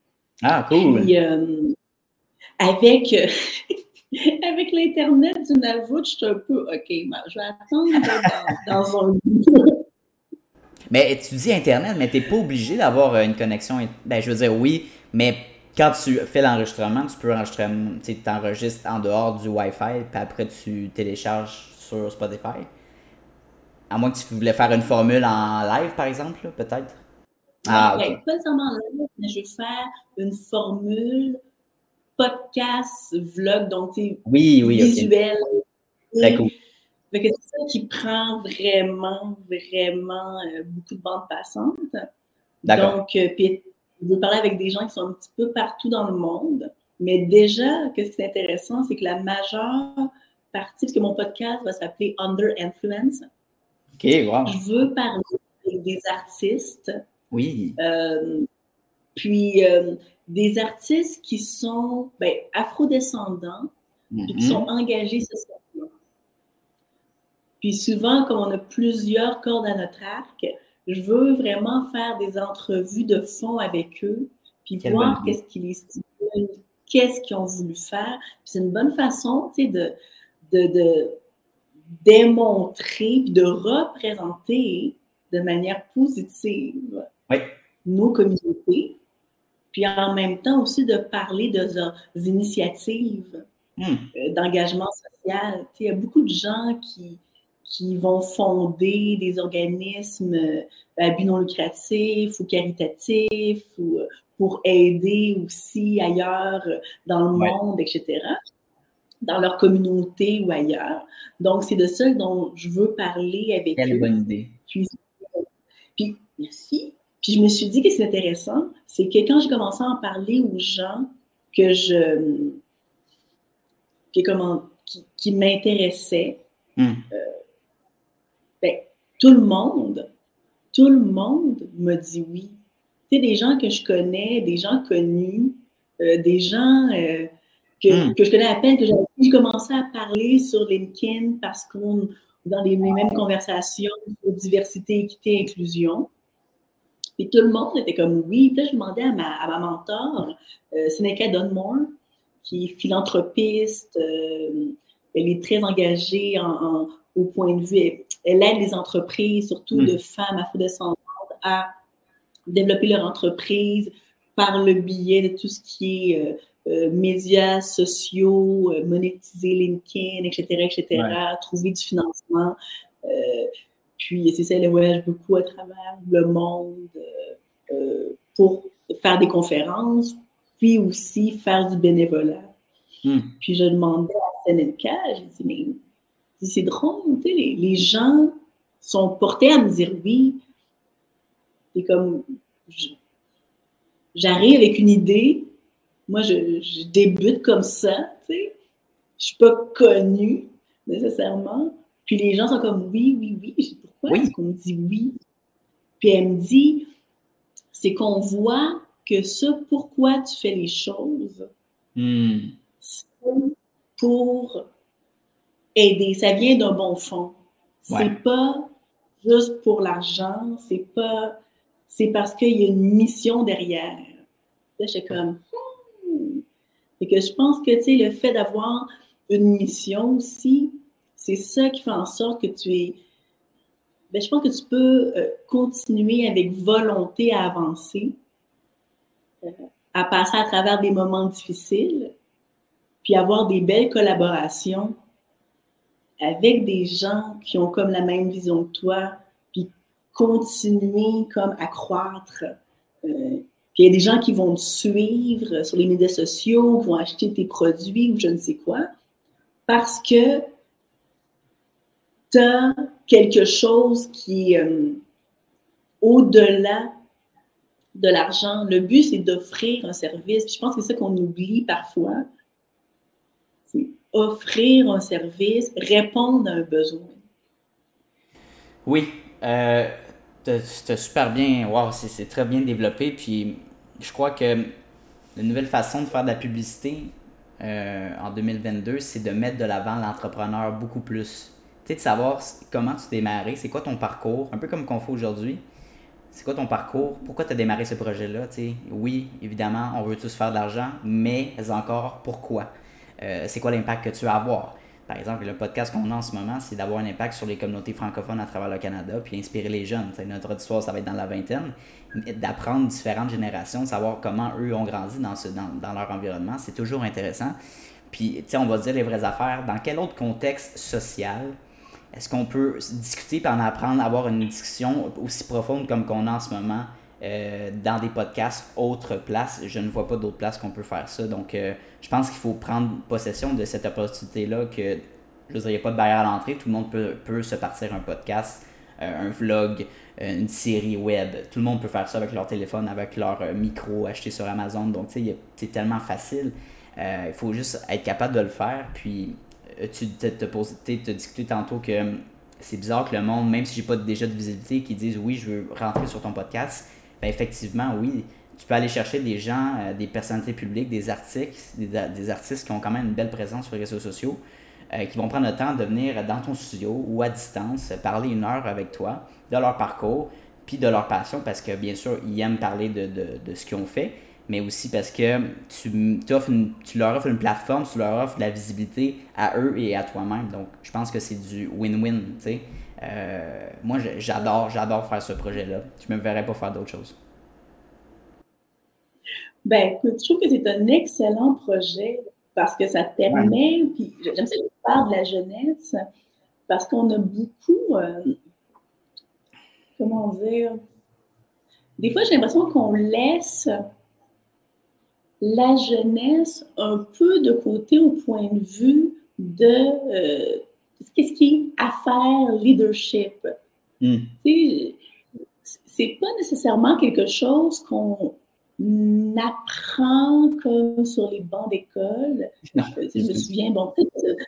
Ah, cool. Puis, euh, avec, avec l'Internet du Navout, je suis un peu OK, je vais attendre dans, un Mais tu dis Internet, mais tu n'es pas obligé d'avoir une connexion. Ben, je veux dire, oui, mais quand tu fais l'enregistrement, tu peux enregistrer, tu enregistres en dehors du Wi-Fi, puis après tu télécharges sur Spotify. À moins que tu voulais faire une formule en live, par exemple, peut-être? Ah, okay. Pas nécessairement en live, mais je vais faire une formule podcast, vlog, donc oui, oui, visuel. Très cool. c'est ça qui prend vraiment, vraiment euh, beaucoup de bandes passantes. D'accord. Donc, euh, puis, je veux parler avec des gens qui sont un petit peu partout dans le monde. Mais déjà, qu'est-ce qui est intéressant, c'est que la majeure partie, parce que mon podcast va s'appeler Under Influence, Wow. Je veux parler avec des artistes. Oui. Euh, puis euh, des artistes qui sont ben, afrodescendants et qui sont mm-hmm. engagés socialement. Puis souvent, comme on a plusieurs cordes à notre arc, je veux vraiment faire des entrevues de fond avec eux, puis voir qu'est-ce qui les stimule, qu'est-ce qu'ils ont voulu faire. c'est une bonne façon, tu sais, de, de, de démontrer, de représenter de manière positive nos communautés, puis en même temps aussi de parler de leurs initiatives hmm. euh, d'engagement social. Il y a beaucoup de gens qui, qui vont fonder des organismes euh, à but non lucratif ou caritatifs ou euh, pour aider aussi ailleurs dans le monde, etc dans leur communauté ou ailleurs. Donc, c'est de ça dont je veux parler avec Quelle bonne idée. Puis, puis, merci. Puis, je me suis dit que c'est intéressant, c'est que quand j'ai commencé à en parler aux gens que je. que comment, qui, m'intéressaient, hmm. euh, ben, tout le monde, tout le monde me dit oui. Tu sais, des gens que je connais, des gens connus, euh, des gens euh, Hmm. que, je connais à peine, que j'ai commencé à parler sur LinkedIn parce qu'on dans les, mêmes conversations sur diversité, équité, inclusion. Et tout le monde était comme oui. Puis là, je demandais à ma, à ma mentor, euh, Seneca Dunmore, qui est philanthropiste. Euh, elle est très engagée en, au point de vue. elle aide les entreprises, surtout Mm. de femmes afrodescendantes, à développer leur entreprise par le biais de tout ce qui est euh, médias sociaux, euh, monétiser LinkedIn, etc., etc., trouver du financement. Euh, puis, c'est ça, elle voyage beaucoup à travers le monde pour faire des conférences, puis aussi faire du bénévolat. Hmm. Puis, je demandais à Seneca, j'ai dit, mais c'est drôle, tu sais, les, les gens sont portés à me dire oui. C'est comme, j'arrive avec une idée, moi, je, je débute comme ça, tu sais. Je suis pas connue nécessairement. Puis les gens sont comme oui, oui, oui. Je dis pourquoi Oui. est-ce qu'on me dit oui? Puis elle me dit, c'est qu'on voit que ça, pourquoi tu fais les choses, Hmm. c'est pour aider. Ça vient d'un bon fond. C'est Ouais. pas juste pour l'argent, c'est pas. C'est parce qu'il y a une mission derrière. Là, j'étais comme. Fait que je pense que, tu sais, le fait d'avoir une mission aussi, c'est ça qui fait en sorte que tu es. Ben, je pense que tu peux euh, continuer avec volonté à avancer, euh, à passer à travers des moments difficiles, puis avoir des belles collaborations avec des gens qui ont comme la même vision que toi, puis continuer comme à croître. Euh, puis il y a des gens qui vont te suivre sur les médias sociaux, qui vont acheter tes produits ou je ne sais quoi, parce que tu as quelque chose qui est euh, au-delà de l'argent. Le but, c'est d'offrir un service. Puis je pense que c'est ça qu'on oublie parfois. C'est offrir un service, répondre à un besoin. Oui, euh, t'as t'as super bien, wow, c'est très bien développé. Puis je crois que la nouvelle façon de faire de la publicité euh, en 2022, c'est de mettre de l'avant l'entrepreneur beaucoup plus. Tu sais, de savoir comment tu démarrais, c'est quoi ton parcours, un peu comme qu'on fait aujourd'hui. C'est quoi ton parcours? Pourquoi tu as démarré ce projet-là? Oui, évidemment, on veut tous faire de l'argent, mais encore, pourquoi? Euh, c'est quoi l'impact que tu veux avoir? Par exemple, le podcast qu'on a en ce moment, c'est d'avoir un impact sur les communautés francophones à travers le Canada, puis inspirer les jeunes. Notre auditoire, ça va être dans la vingtaine. D'apprendre différentes générations, de savoir comment eux ont grandi dans, leur environnement, c'est toujours intéressant. Puis, on va dire les vraies affaires. Dans quel autre contexte social est-ce qu'on peut discuter et en apprendre, avoir une discussion aussi profonde comme qu'on a en ce moment euh, dans des podcasts autres places? Je ne vois pas d'autres places qu'on peut faire ça. Donc, euh, je pense qu'il faut prendre possession de cette opportunité-là que, je dire, il n'y a pas de barrière à l'entrée. Tout le monde peut, se partir un podcast, euh, un vlog, une série web. Tout le monde peut faire ça avec leur téléphone, avec leur micro acheté sur Amazon. Donc, tu sais, c'est tellement facile. Il faut juste être capable de le faire. Puis, tu te, discuté tantôt que hum, c'est bizarre que le monde, même si j'ai pas déjà de visibilité, qui disent oui, je veux rentrer sur ton podcast, ben effectivement, oui, tu peux aller chercher des gens, euh, des personnalités publiques, des artistes, des, artistes qui ont quand même une belle présence sur les réseaux sociaux, euh, qui vont prendre le temps de venir dans ton studio ou à distance, parler une heure avec toi de leur parcours, puis de leur passion, parce que bien sûr, ils aiment parler de, ce qu'ils ont fait, mais aussi parce que tu, tu leur offres une plateforme, tu leur offres de la visibilité à eux et à toi-même. Donc, je pense que c'est du win-win, tu sais. Euh, moi, j'adore, j'adore faire ce projet-là. Je me verrais pas faire d'autre chose. Ben, écoute, je trouve que c'est un excellent projet parce que ça te permet, puis j'aime ça parles de la jeunesse, parce qu'on a beaucoup, euh, comment dire, des fois j'ai l'impression qu'on laisse la jeunesse un peu de côté au point de vue de euh, qu'est-ce qui est affaire leadership? Mm. Sais, c'est pas nécessairement quelque chose qu'on apprend comme sur les bancs d'école. Non. Euh, Je me souviens, bon, peut-être que-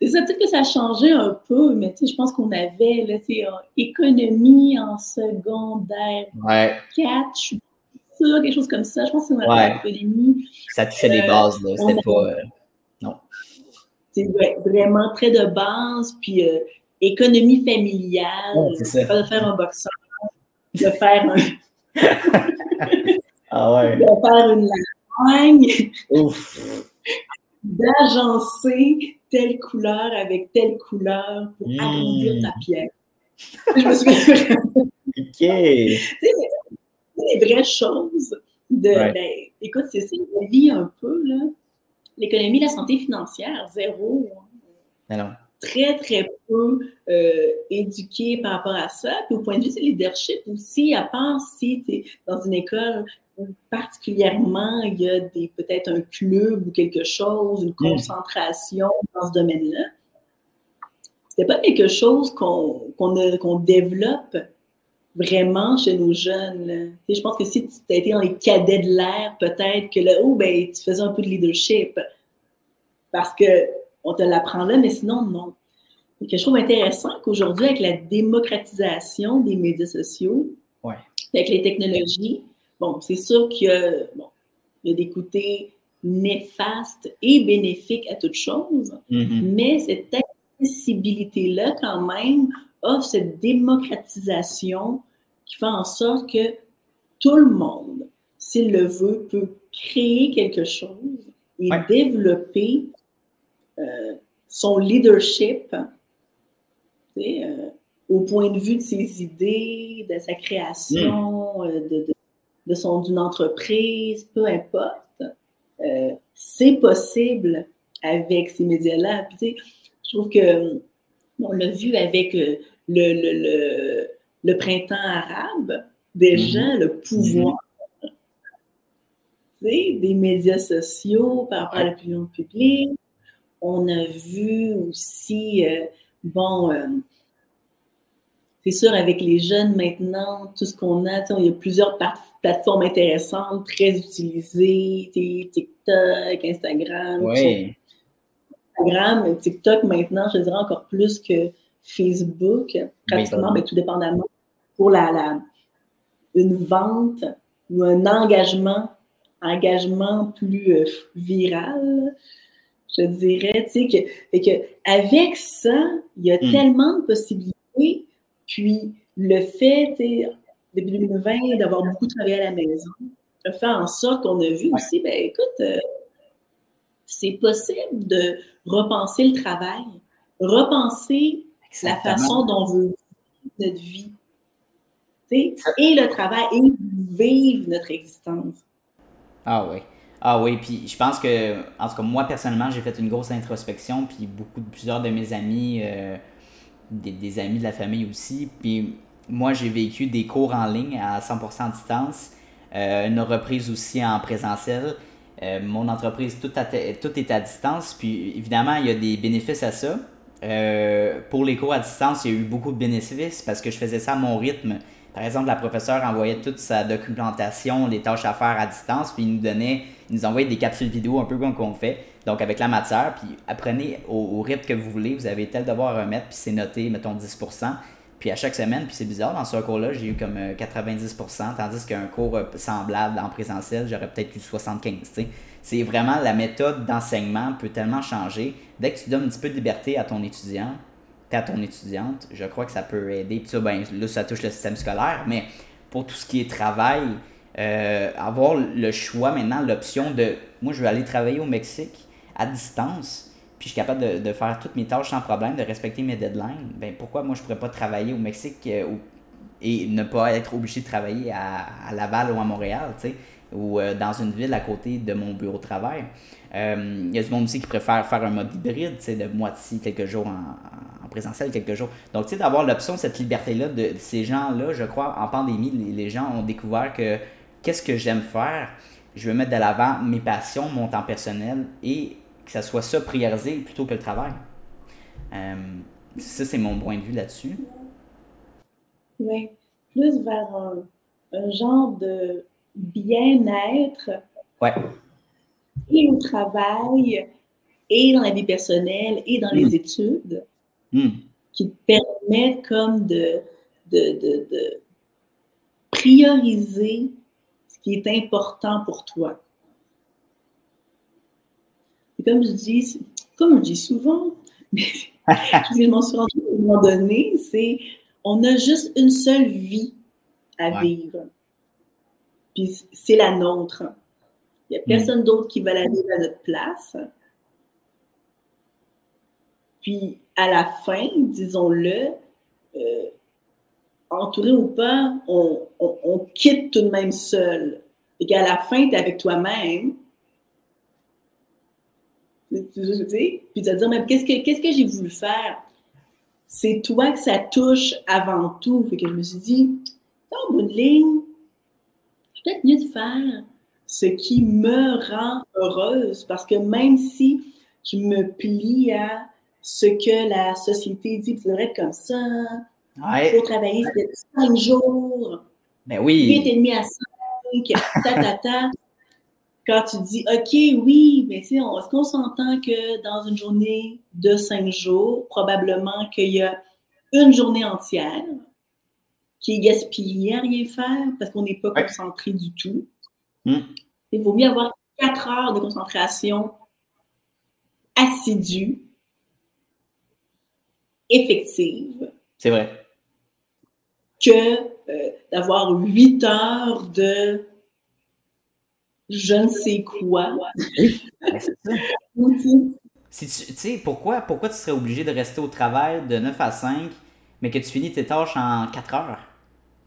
c'est ça, peut-être que ça a changé un peu, mais tu sais, je pense qu'on avait là, tu sais, en économie en secondaire Ouais, 4, je suis sûre, quelque chose comme ça. Je pense qu'on avait Ouais. l'économie. ça touchait les Euh, bases, là. C'était pas. euh, C'est ouais, vraiment très de base, puis euh, économie familiale, Ouais, pas de faire un boxeur, de faire, un, Ah ouais. de faire une lasagne, Ouf. d'agencer telle couleur avec telle couleur pour Mm. agrandir ta pièce. je me souviens. OK. les vraies choses. De, ben, écoute, c'est ça, la vie un peu, là. L'économie, la santé financière, zéro. Alors. Très, très peu euh, éduqué par rapport à ça. Puis au point de vue du leadership aussi, à part si tu es dans une école particulièrement, il y a des peut-être un club ou quelque chose, une hmm. concentration dans ce domaine-là. C'était pas quelque chose qu'on qu'on développe vraiment chez nos jeunes. Je pense que si tu étais dans les cadets de l'air, peut-être que là, oh, ben, tu faisais un peu de leadership parce qu'on te l'apprend là, mais sinon, non. Que je trouve intéressant qu'aujourd'hui, avec la démocratisation des médias sociaux, avec les technologies, bon, c'est sûr qu'il y, a, il y a des côtés néfastes et bénéfiques à toute chose, mm-hmm. mais cette accessibilité-là, quand même, offre cette démocratisation qui fait en sorte que tout le monde, s'il le veut, peut créer quelque chose et développer euh, son leadership euh, au point de vue de ses idées, de sa création, mm. euh, de, son d'une entreprise, peu importe. c'est possible avec ces médias-là. je trouve que on l'a vu avec le, le le printemps arabe, déjà mhm. le pouvoir des médias sociaux par rapport à l'opinion publique. On a vu aussi, euh, bon, euh, c'est sûr, avec les jeunes maintenant, tout ce qu'on a, il y a plusieurs plateformes intéressantes, très utilisées, TikTok, Instagram. Instagram, TikTok maintenant, je dirais encore plus que Facebook, pratiquement, mais tout dépendamment, pour la, la, une vente ou un engagement, engagement plus euh, viral, je dirais, tu sais, que, que avec ça, il y a hmm. tellement de possibilités, puis le fait, depuis 2020, d'avoir beaucoup travaillé à la maison, a fait en sorte qu'on a vu aussi, ben écoute, euh, c'est possible de repenser le travail, repenser la façon dont on veut vivre notre vie. Et le travail et vivre notre existence. Ah oui. Ah oui, puis je pense que, en tout cas, moi personnellement, j'ai fait une grosse introspection, puis beaucoup, plusieurs de mes amis, euh, des, amis de la famille aussi. Puis moi, j'ai vécu des cours en ligne à 100% à distance, euh, une reprise aussi en présentiel. Euh, mon entreprise, tout, tout est à distance, puis évidemment, il y a des bénéfices à ça. Euh, pour les cours à distance, il y a eu beaucoup de bénéfices parce que je faisais ça à mon rythme. Par exemple, la professeure envoyait toute sa documentation, les tâches à faire à distance, puis il nous donnait, il nous envoyait des capsules vidéo un peu comme qu'on fait, donc avec la matière, puis apprenez au, rythme que vous voulez, vous avez tel devoir à remettre, puis c'est noté, mettons 10%. Puis à chaque semaine, puis c'est bizarre, dans ce cours-là, j'ai eu comme 90%, euh, tandis qu'un cours euh, semblable en présentiel, j'aurais peut-être eu 75%. C'est vraiment la méthode d'enseignement peut tellement changer. Dès que tu donnes un petit peu de liberté à ton étudiant, à ton étudiante, je crois que ça peut aider. Puis ça, ben, là, ça touche le système scolaire, mais pour tout ce qui est travail, euh, avoir le choix maintenant, l'option de moi, je vais aller travailler au Mexique à distance, puis je suis capable de, faire toutes mes tâches sans problème, de respecter mes deadlines. Ben, pourquoi moi, je pourrais pas travailler au Mexique euh, et ne pas être obligé de travailler à, à Laval ou à Montréal, tu sais? Ou euh, dans une ville à côté de mon bureau de travail. Euh, il y a du monde aussi qui préfère faire un mode hybride, de moitié quelques jours en, présentiel, quelques jours. Donc, tu sais, d'avoir l'option, cette liberté-là, de, ces gens-là, je crois, en pandémie, les, gens ont découvert que qu'est-ce que j'aime faire, je veux mettre de l'avant mes passions, mon temps personnel et que ça soit ça priorisé plutôt que le travail. Euh, ça, c'est mon point de vue là-dessus. Oui, plus vers un genre de bien-être et au travail, et dans la vie personnelle, et dans les hmm. études, hmm. qui te permettent comme de, de, prioriser ce qui est important pour toi. Et comme je dis, comme je dis souvent, mais je m'en suis rendu à un moment donné, c'est on a juste une seule vie à vivre c'est la nôtre. Il n'y a personne d'autre qui va la vivre à notre place. Puis à la fin, disons-le, euh, entouré ou pas, on, on, quitte tout de même seul. Et qu'à la fin, tu es avec toi-même. Puis tu vas te dire, mais qu'est-ce que, qu'est-ce que j'ai voulu faire? C'est toi que ça touche avant tout. Fait que je me suis dit, bout de ligne, peut-être mieux de faire ce qui me rend heureuse. Parce que même si je me plie à ce que la société dit, tu devrais être comme ça, il faut travailler cinq jours, ben oui. 8 et demi à 5, ta, ta, ta. Quand tu dis, OK, oui, mais est-ce qu'on s'entend que dans une journée de cinq jours, probablement qu'il y a une journée entière qui est gaspillée à rien faire parce qu'on n'est pas concentré du tout. Hmm. Il vaut mieux avoir quatre heures de concentration assidue, effective. C'est vrai que euh, d'avoir huit heures de je ne sais quoi. si tu sais, pourquoi, pourquoi tu serais obligé de rester au travail de 9 à 5, mais que tu finis tes tâches en 4 heures?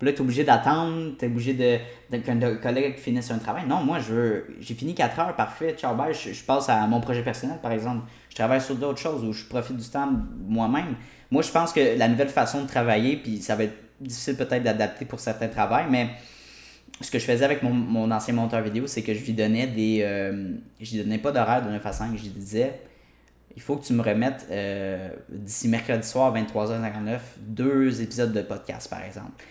Puis là, tu es obligé d'attendre, tu es obligé de, qu'un collègue finisse un travail. Non, moi, je j'ai fini 4 heures, parfait, ciao, bye, je, passe à mon projet personnel, par exemple. Je travaille sur d'autres choses où je profite du temps moi-même. Moi, je pense que la nouvelle façon de travailler, puis ça va être difficile peut-être d'adapter pour certains travails, mais ce que je faisais avec mon, ancien monteur vidéo, c'est que je lui donnais des. Euh, je lui donnais pas d'horaire de 9 à 5. Je lui disais il faut que tu me remettes euh, d'ici mercredi soir, 23h59, deux épisodes de podcast, par exemple.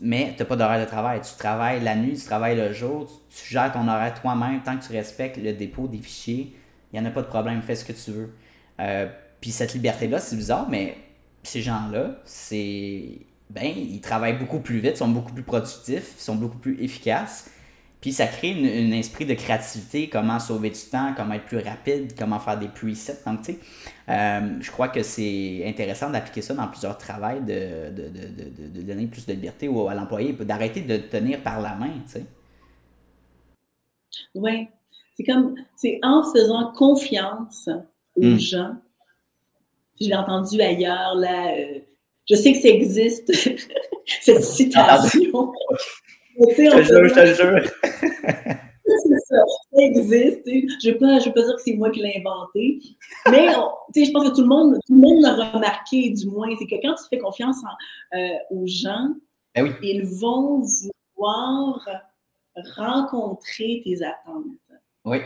Mais tu n'as pas d'horaire de travail. Tu travailles la nuit, tu travailles le jour, tu, gères ton horaire toi-même tant que tu respectes le dépôt des fichiers. Il n'y en a pas de problème, fais ce que tu veux. Euh, puis cette liberté-là, c'est bizarre, mais ces gens-là, c'est ben, ils travaillent beaucoup plus vite, sont beaucoup plus productifs, sont beaucoup plus efficaces. Puis ça crée un esprit de créativité, comment sauver du temps, comment être plus rapide, comment faire des presets. Donc, tu sais, euh, je crois que c'est intéressant d'appliquer ça dans plusieurs travails, de, de, de, de donner plus de liberté à l'employé, d'arrêter de tenir par la main, tu sais. Oui, c'est comme, c'est en faisant confiance aux hmm. gens. Je l'ai entendu ailleurs, là. Euh, je sais que ça existe, cette citation. Je te jure, je te jure. c'est ça, ça existe. Je ne vais, pas dire que c'est moi qui l'ai inventé, mais je pense que tout le monde, tout le monde l'a remarqué, du moins. C'est que quand tu fais confiance euh, aux gens, ben ils vont vouloir rencontrer tes attentes. Oui.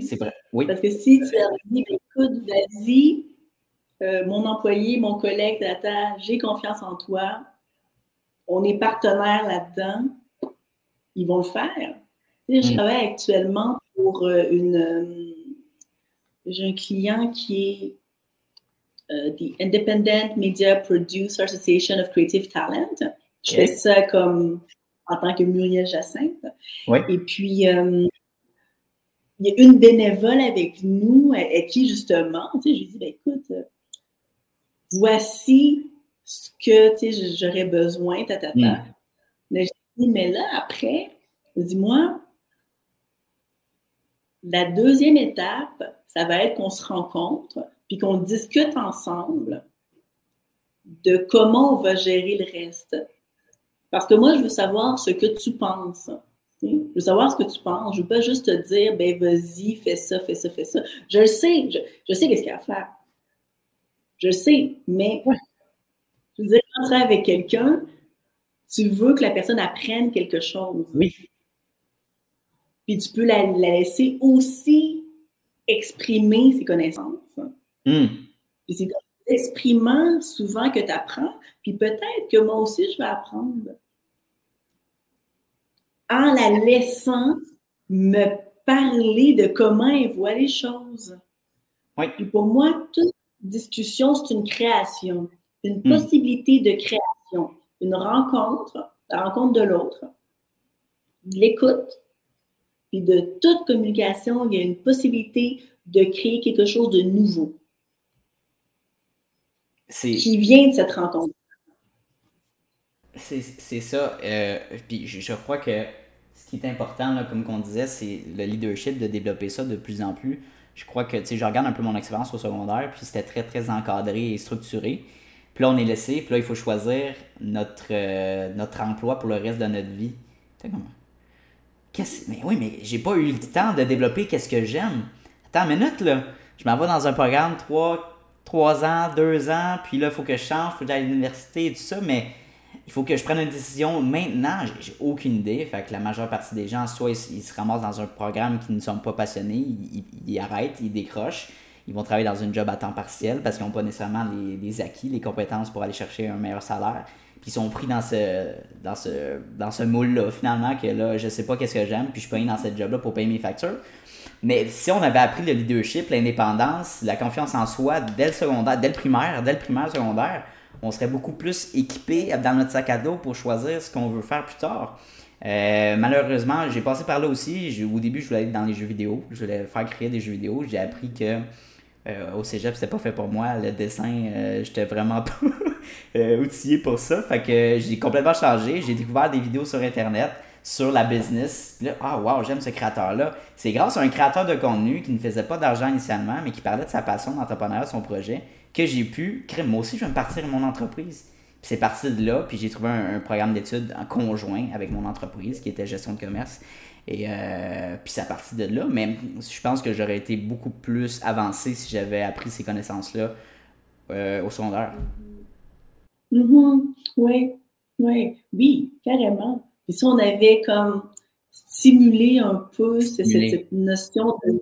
C'est vrai. Oui. Parce que si tu leur dis, écoute, vas-y, euh, mon employé, mon collègue, tata, j'ai confiance en toi, on est partenaire là-dedans, ils vont le faire. je mm. travaille actuellement pour euh, une. Euh, j'ai un client qui est The Independent Media Producer Association of Creative Talent. Je fais ça comme en tant que Muriel Jacinthe. Et puis, il y a une bénévole avec nous, et qui justement, tu sais, je lui dis, ben, écoute, voici ce que j'aurais besoin, ta, ta, ta. Mais, mais là, après, dis-moi, la deuxième étape, ça va être qu'on se rencontre, puis qu'on discute ensemble de comment on va gérer le reste. Parce que moi, je veux savoir ce que tu penses. Je veux savoir ce que tu penses. Je ne veux pas juste te dire, ben vas-y, fais ça, fais ça, fais ça. Je le sais, je, je sais qu'est-ce qu'il y a à faire. Je sais, mais je veux dire, quand tu avec quelqu'un, tu veux que la personne apprenne quelque chose. Oui. Puis tu peux la, laisser aussi exprimer ses connaissances. Hmm. Puis c'est en exprimant souvent que tu apprends, puis peut-être que moi aussi je vais apprendre. En la laissant me parler de comment elle voit les choses. Oui. Puis pour moi, tout discussion, c'est une création, une hmm. possibilité de création, une rencontre, la rencontre de l'autre, de l'écoute, puis de toute communication, il y a une possibilité de créer quelque chose de nouveau qui vient de cette rencontre. C'est ça. Euh, puis je, crois que ce qui est important, là, comme on disait, c'est le leadership, de développer ça de plus en plus je crois que, tu sais, je regarde un peu mon expérience au secondaire, puis c'était très, très encadré et structuré. Puis là, on est laissé, puis là, il faut choisir notre, euh, notre emploi pour le reste de notre vie. Comme... Mais oui, mais j'ai pas eu le temps de développer qu'est-ce que j'aime. Attends une minute, là. Je m'en vais dans un programme 3, 3 ans, 2 ans, puis là, il faut que je change, il faut que j'aille à l'université et tout ça, mais il faut que je prenne une décision maintenant. J'ai aucune idée. Fait que la majeure partie des gens, soit ils, se ramassent dans un programme qui ne sont pas passionnés, ils, arrêtent, ils décrochent. Ils vont travailler dans une job à temps partiel parce qu'ils n'ont pas nécessairement les, acquis, les compétences pour aller chercher un meilleur salaire. Puis ils sont pris dans ce, dans ce, dans ce moule-là, finalement, que là, je sais pas qu'est-ce que j'aime, puis je suis payé dans cette job-là pour payer mes factures. Mais si on avait appris le leadership, l'indépendance, la confiance en soi dès le secondaire, dès le primaire, dès le primaire, secondaire, on serait beaucoup plus équipé dans notre sac à dos pour choisir ce qu'on veut faire plus tard. Euh, malheureusement, j'ai passé par là aussi. Au début, je voulais être dans les jeux vidéo. Je voulais faire créer des jeux vidéo. J'ai appris que euh, au cégep, c'était pas fait pour moi. Le dessin, euh, j'étais vraiment pas outillé pour ça. Fait que j'ai complètement changé. J'ai découvert des vidéos sur Internet sur la business. Là, ah, wow, j'aime ce créateur-là. C'est grâce à un créateur de contenu qui ne faisait pas d'argent initialement, mais qui parlait de sa passion d'entrepreneuriat, son projet, que j'ai pu créer. Moi aussi, je vais me partir de mon entreprise. c'est parti de là, puis j'ai trouvé un, programme d'études en conjoint avec mon entreprise qui était gestion de commerce. Et euh, puis ça a parti de là, mais je pense que j'aurais été beaucoup plus avancé si j'avais appris ces connaissances-là euh, au secondaire. Mm-hmm. Oui, oui, oui, carrément. Et si on avait comme stimulé un peu cette, notion de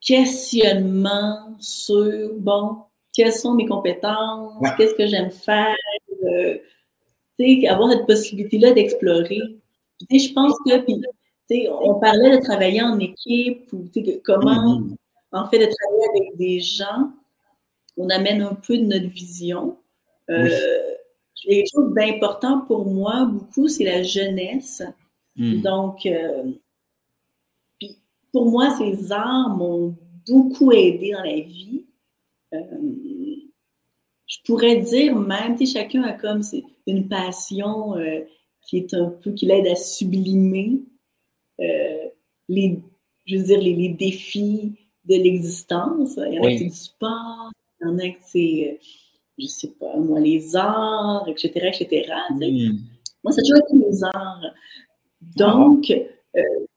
questionnement sur, bon, quelles sont mes compétences, qu'est-ce que j'aime faire, euh, avoir cette possibilité-là d'explorer. Je pense que, puis, on parlait de travailler en équipe, ou comment, mm-hmm. en fait, de travailler avec des gens, on amène un peu de notre vision. Euh, quelque chose d'important pour moi, beaucoup, c'est la jeunesse. Mm. Donc, euh, pour moi, ces arts m'ont beaucoup aidé dans la vie. Euh, je pourrais dire même, tu chacun a comme une passion euh, qui est un peu, qui l'aide à sublimer les, je veux dire, les, défis de l'existence. Il y en a qui c'est du sport, il y en a qui c'est, je sais pas, moi, les arts, etc., etc. Hmm. Moi, c'est toujours été les arts. Donc,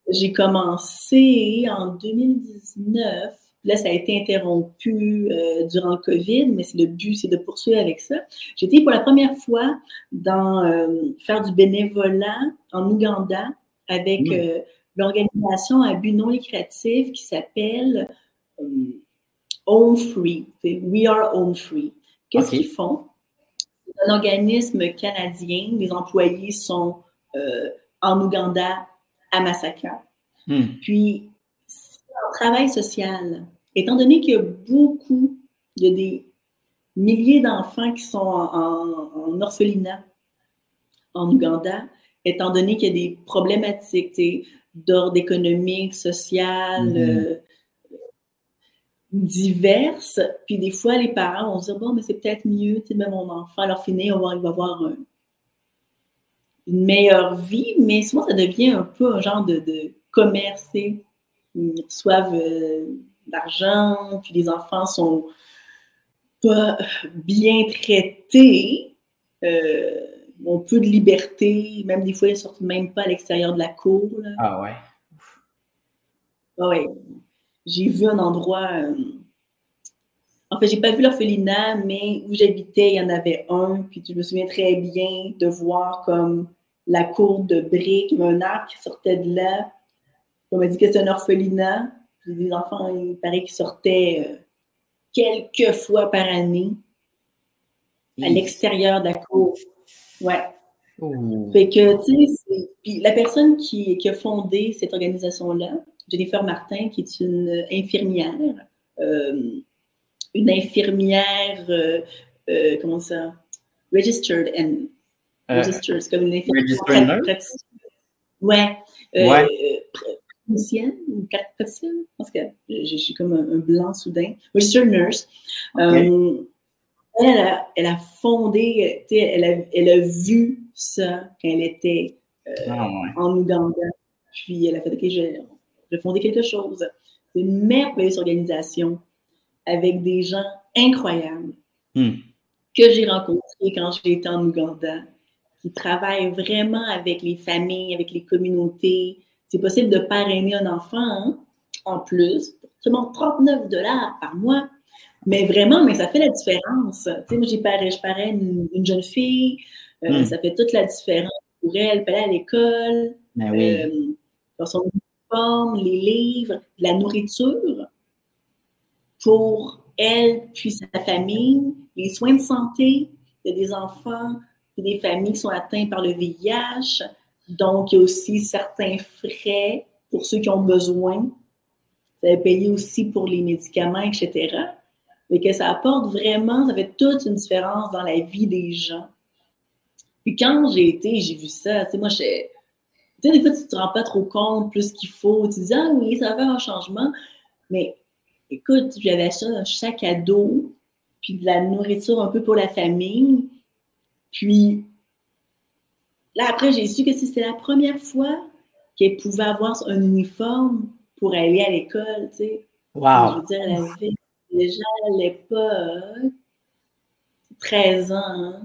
j'ai commencé en 2019 Là, ça a été interrompu euh, durant le COVID, mais le but, c'est de poursuivre avec ça. J'étais pour la première fois dans euh, faire du bénévolat en Ouganda avec mmh. euh, l'organisation à but non lucratif qui s'appelle Home Free. We are Home Free. Qu'est-ce qu'ils font? C'est un organisme canadien. Les employés sont en Ouganda, à Masaka. Mmh. Puis, travail social, étant donné qu'il y a beaucoup, il y a des milliers d'enfants qui sont en, orphelinat en Ouganda, étant donné qu'il y a des problématiques d'ordre économique, social, mm-hmm. euh, diverses. Puis des fois, les parents vont se dire Bon, mais c'est peut-être mieux, tu sais, mon enfant, alors finir, il va avoir une meilleure vie, mais souvent, ça devient un peu un genre de, de commerce ils reçoivent euh, l'argent, puis les enfants sont pas bien traités, euh, ont peu de liberté, même des fois, ils sortent même pas à l'extérieur de la cour. Ah ouais? Ah ouais. J'ai vu un endroit... Euh, en fait, j'ai pas vu l'orphelinat, mais où j'habitais, il y en avait un, puis je me souviens très bien de voir comme la cour de briques, il y avait un arbre qui sortait de là, on m'a dit que c'est un orphelinat. Des enfants, il paraît qu'ils sortaient euh, quelques fois par année à l'extérieur de la cour. Ouais. Fait que, tu sais, puis la personne qui, a fondé cette organisation-là, Jennifer Martin, qui est une infirmière, euh, une infirmière, euh, comment ça, registered and registered, c'est comme une infirmière. Ouais. ouais ou praticienne, parce que j'ai comme un, blanc soudain. Registered nurse. Euh, elle, a, fondé, elle a, elle a vu ça quand elle était euh, ah, en Ouganda. Puis elle a fait, OK, je vais fonder quelque chose. C'est une merveilleuse organisation avec des gens incroyables. Hmm. que j'ai rencontrés quand j'étais en Ouganda, qui travaillent vraiment avec les familles, avec les communautés. C'est possible de parrainer un enfant hein, en plus, seulement 39 dollars par mois. Mais vraiment, mais ça fait la différence. Tu sais, moi, j'ai parrainé, je parraine une, jeune fille, euh, hmm. ça fait toute la différence pour elle, elle à l'école, ben oui. euh, dans son uniforme, les livres, la nourriture pour elle puis sa famille, les soins de santé. Il y a des enfants et des familles qui sont atteints par le VIH. Donc, il y a aussi certains frais pour ceux qui ont besoin. Ça va payer aussi pour les médicaments, etc. Mais que ça apporte vraiment, ça fait toute une différence dans la vie des gens. Puis quand j'ai été, j'ai vu ça, tu sais, moi, je, tu sais, des fois, tu te rends pas trop compte plus qu'il faut. Tu dis, ah oui, ça va faire un changement. Mais écoute, j'avais ça un sac à dos, puis de la nourriture un peu pour la famille. Puis là, après, j'ai su que c'était la première fois qu'elle pouvait avoir un uniforme pour aller à l'école, tu sais. Wow. Je veux dire, elle avait déjà à l'époque 13 ans.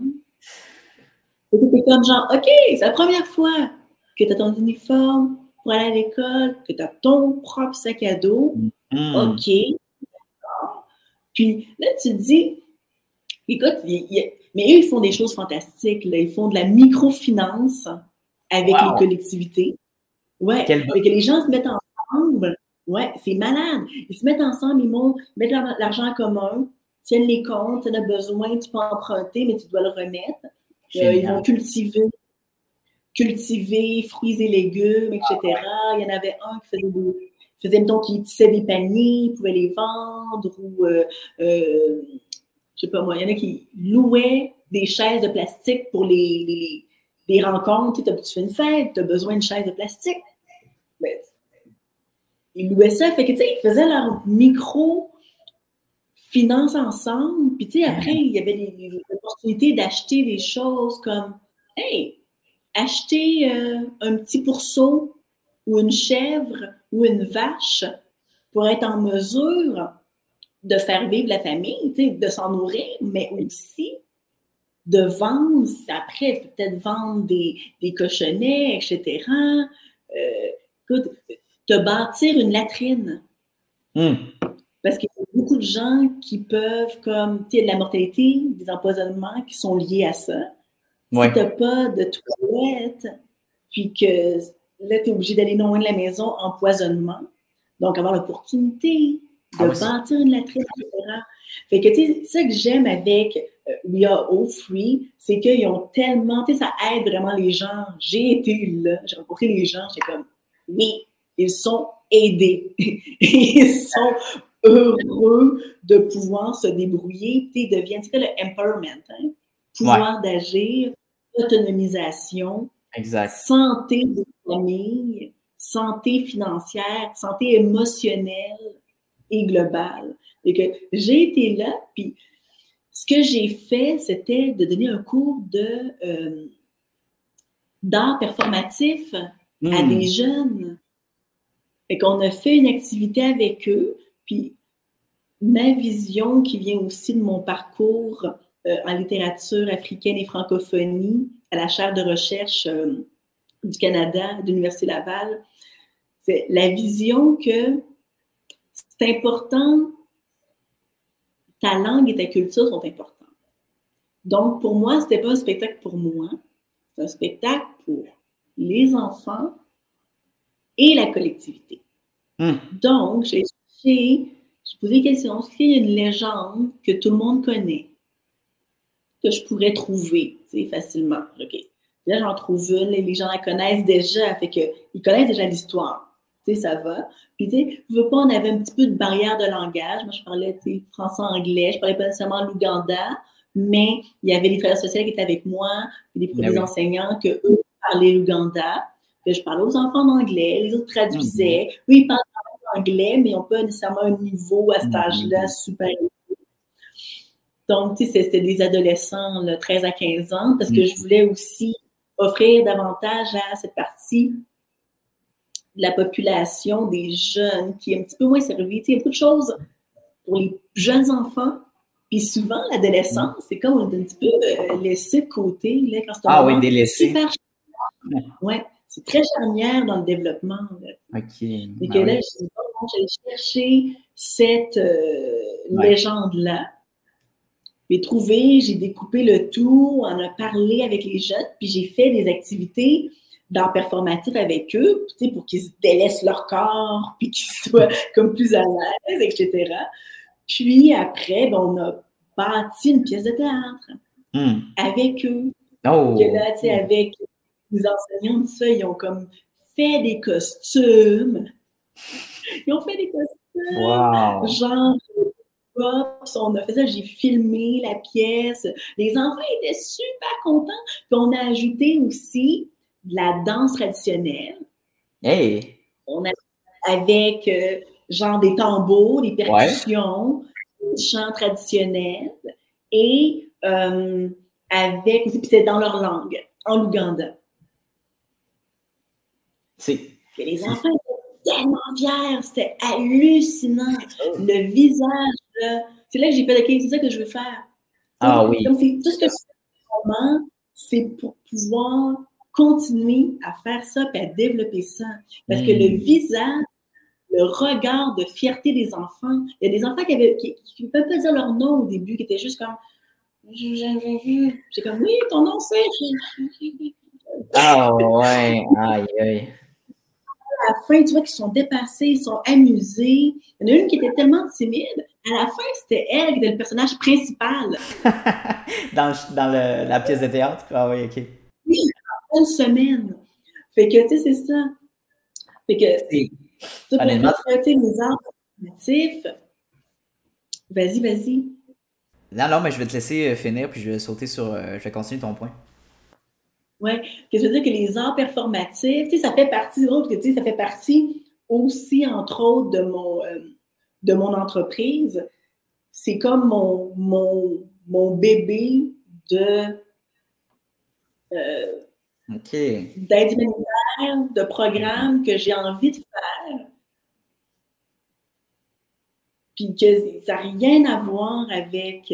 C'était comme genre, OK, c'est la première fois que tu as ton uniforme pour aller à l'école, que tu as ton propre sac à dos. Mm. OK. Puis là, tu te dis, écoute, mais eux, ils font des choses fantastiques. Ils font de la microfinance avec les collectivités. Ouais. que les gens se mettent ensemble. Ouais, c'est malade. Ils se mettent ensemble, ils mettre l'argent en commun, tiennent les comptes, tu as besoin, tu peux emprunter, mais tu dois le remettre. Euh, ils vont cultiver, cultiver fruits et légumes, etc. Il y en avait un qui faisait des, faisait, mettons, qui tissait des paniers, pouvait les vendre, ou, euh, euh, je sais pas moi, il y en a qui louaient des chaises de plastique pour les, les, les rencontres. Tu fais une fête, tu as besoin d'une chaise de plastique. Mais, ils louaient ça, fait que, tu sais, ils faisaient leur micro finance ensemble. Puis, tu sais, après, il y avait des, opportunités d'acheter des choses comme, hey, acheter euh, un petit pourceau ou une chèvre ou une vache pour être en mesure de faire vivre la famille, de s'en nourrir, mais aussi de vendre, après, peut-être vendre des, des, cochonnets, etc. Euh, écoute, te bâtir une latrine. Hmm. Parce qu'il y a beaucoup de gens qui peuvent, comme, tu sais, de la mortalité, des empoisonnements qui sont liés à ça. Si tu n'as pas de toilette, puis que là, tu es obligé d'aller non loin de la maison, empoisonnement. Donc, avoir l'opportunité de ah bâtir une latrine, etc. Fait que, tu sais, ça que j'aime avec euh, We Are All Free, c'est qu'ils ont tellement, tu sais, ça aide vraiment les gens. J'ai été là, j'ai rencontré les gens, j'étais comme, oui, ils sont aidés. ils sont heureux de pouvoir se débrouiller. Tu tu le empowerment, hein? pouvoir d'agir, autonomisation, exact. santé de famille, santé financière, santé émotionnelle et globale. Et que j'ai été là, puis ce que j'ai fait, c'était de donner un cours de euh, d'art performatif à hmm. des jeunes. Et qu'on a fait une activité avec eux, puis ma vision qui vient aussi de mon parcours euh, en littérature africaine et francophonie à la chaire de recherche euh, du Canada, de l'Université Laval, c'est la vision que c'est important, ta langue et ta culture sont importantes. Donc, pour moi, ce n'était pas un spectacle pour moi, c'est un spectacle pour les enfants et la collectivité. Hmm. Donc, j'ai cherché, j'ai posé des questions. Est-ce qu'il y a une légende que tout le monde connaît, que je pourrais trouver facilement? OK. Là, j'en trouve une, les gens la connaissent déjà, fait que, ils connaissent déjà l'histoire. Tu sais, ça va. Puis, tu sais, veux pas, on avait un petit peu de barrière de langage. Moi, je parlais, tu sais, français-anglais. Je parlais pas nécessairement l'Ouganda, mais il y avait des travailleurs sociaux qui étaient avec moi, puis des, ben enseignants que eux parlaient l'Ouganda. Que je parlais aux enfants en anglais, les autres traduisaient. Mm-hmm. Oui, ils parlent anglais, mais ils n'ont pas nécessairement un niveau à cet mm-hmm. âge-là super donc, tu sais, c'était des adolescents, là, 13 à 15 ans, parce que mm-hmm. je voulais aussi offrir davantage à cette partie de la population, des jeunes, qui est un petit peu moins servie. il y a beaucoup de choses pour les jeunes enfants, Puis souvent, l'adolescence, c'est comme on est un petit peu euh, laissé de côté. Là, quand ah oui, délaissé. Super ouais, c'est très charnière dans le développement. OK. Et ben que là, j'ai cherché cette euh, légende-là. J'ai trouvé, j'ai découpé le tout, on a parlé avec les jeunes, puis j'ai fait des activités dans performatif avec eux, pour qu'ils se délaissent leur corps, puis qu'ils soient comme plus à l'aise, etc. Puis après, ben, on a bâti une pièce de théâtre hmm. avec eux. Oh. là, avec les enseignants, tout ça, ils ont comme fait des costumes. Ils ont fait des costumes. Wow. Genre, on a fait ça, j'ai filmé la pièce. Les enfants étaient super contents. Puis on a ajouté aussi de la danse traditionnelle. Hey! On a avec euh, genre des tambours, des percussions, des chants traditionnels et euh, avec puis c'est dans leur langue, en Ouganda. C'est. Les enfants étaient tellement fiers, c'était hallucinant. Le visage, c'est là que j'ai fait, OK, c'est ça que je veux faire. Ah oui. Comme tout ce que je fais c'est pour pouvoir continuer à faire ça et à développer ça. Parce que le hmm. visage, le regard de fierté des enfants, il y a des enfants qui ne peuvent pas dire leur nom au début, qui étaient juste comme J'ai comme oui, ton nom c'est. Ah ouais, aïe, aïe. À la fin, tu vois qu'ils sont dépassés, ils sont amusés. Il y en a une qui était tellement timide. À la fin, c'était elle qui était le personnage principal. dans dans le, la pièce de théâtre? Ah oui, OK. Oui, une semaine. Fait que, tu sais, c'est ça. Fait que, pour traiter les arbres vas-y, vas-y. Non, non, mais je vais te laisser euh, finir, puis je vais sauter sur. Euh, je vais continuer ton point. Oui, je veux dire que les arts performatifs, tu sais, ça fait partie, tu sais, ça fait partie aussi, entre autres, de mon, euh, de mon entreprise. C'est comme mon, mon, mon bébé de d'aide humanitaire, de programmes que j'ai envie de faire. Puis que ça n'a rien à voir avec,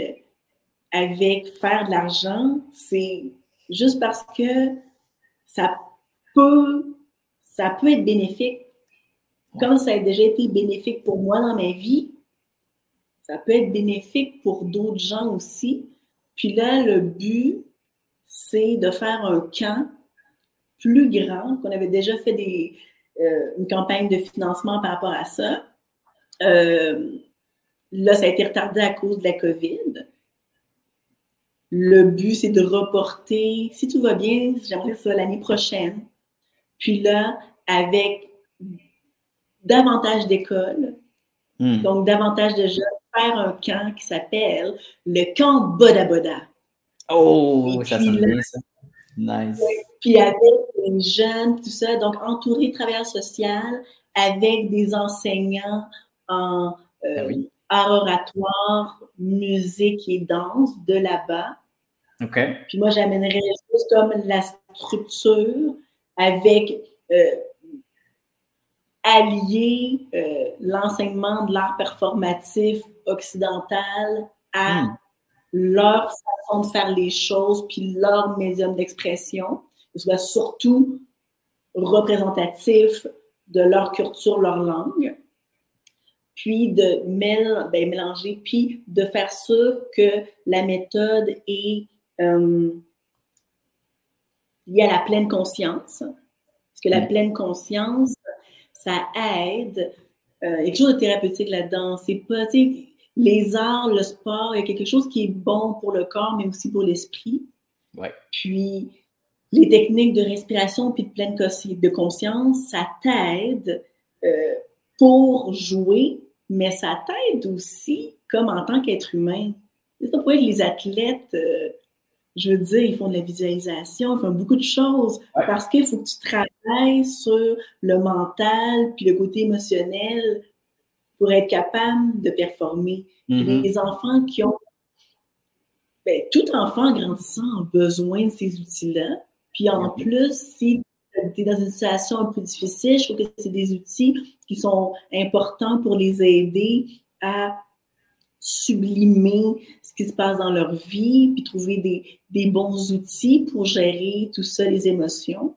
avec faire de l'argent. C'est juste parce que ça peut, être bénéfique. Comme ça a déjà été bénéfique pour moi dans ma vie, ça peut être bénéfique pour d'autres gens aussi. Puis là, le but, c'est de faire un camp plus grand, qu'on avait déjà fait des, euh, une campagne de financement par rapport à ça. Euh, là, ça a été retardé à cause de la COVID. Le but, c'est de reporter, si tout va bien, j'aimerais ça l'année prochaine. Puis là, avec davantage d'écoles, hmm. donc davantage de jeunes, faire un camp qui s'appelle le camp Boda Boda. Oh, ça sent bien ça. Nice. Puis avec les jeunes, tout ça, donc entouré de travailleurs sociaux, avec des enseignants en euh, ah art oratoire, musique et danse de là-bas. Puis moi, j'amènerais juste comme la structure avec euh, allier euh, l'enseignement de l'art performatif occidental à hmm. leur façon de faire les choses, puis leur médium d'expression. Soit surtout représentatif de leur culture, leur langue, puis de ben, mélanger, puis de faire sûr que la méthode est euh, liée à la pleine conscience. Parce que la mm. pleine conscience, ça aide. Euh, il y a quelque chose de thérapeutique là-dedans. C'est pas, les arts, le sport, il y a quelque chose qui est bon pour le corps, mais aussi pour l'esprit. Ouais. Puis, les techniques de respiration puis de pleine de conscience, ça t'aide euh, pour jouer, mais ça t'aide aussi comme en tant qu'être humain. C'est pas pour être les athlètes, euh, je veux dire, ils font de la visualisation, ils font beaucoup de choses parce qu'il faut que tu travailles sur le mental puis le côté émotionnel pour être capable de performer. Mm-hmm. Les enfants qui ont ben, tout enfant grandissant a besoin de ces outils-là. Puis en plus, si tu es dans une situation un peu difficile, je trouve que c'est des outils qui sont importants pour les aider à sublimer ce qui se passe dans leur vie, puis trouver des, des bons outils pour gérer tout ça, les émotions.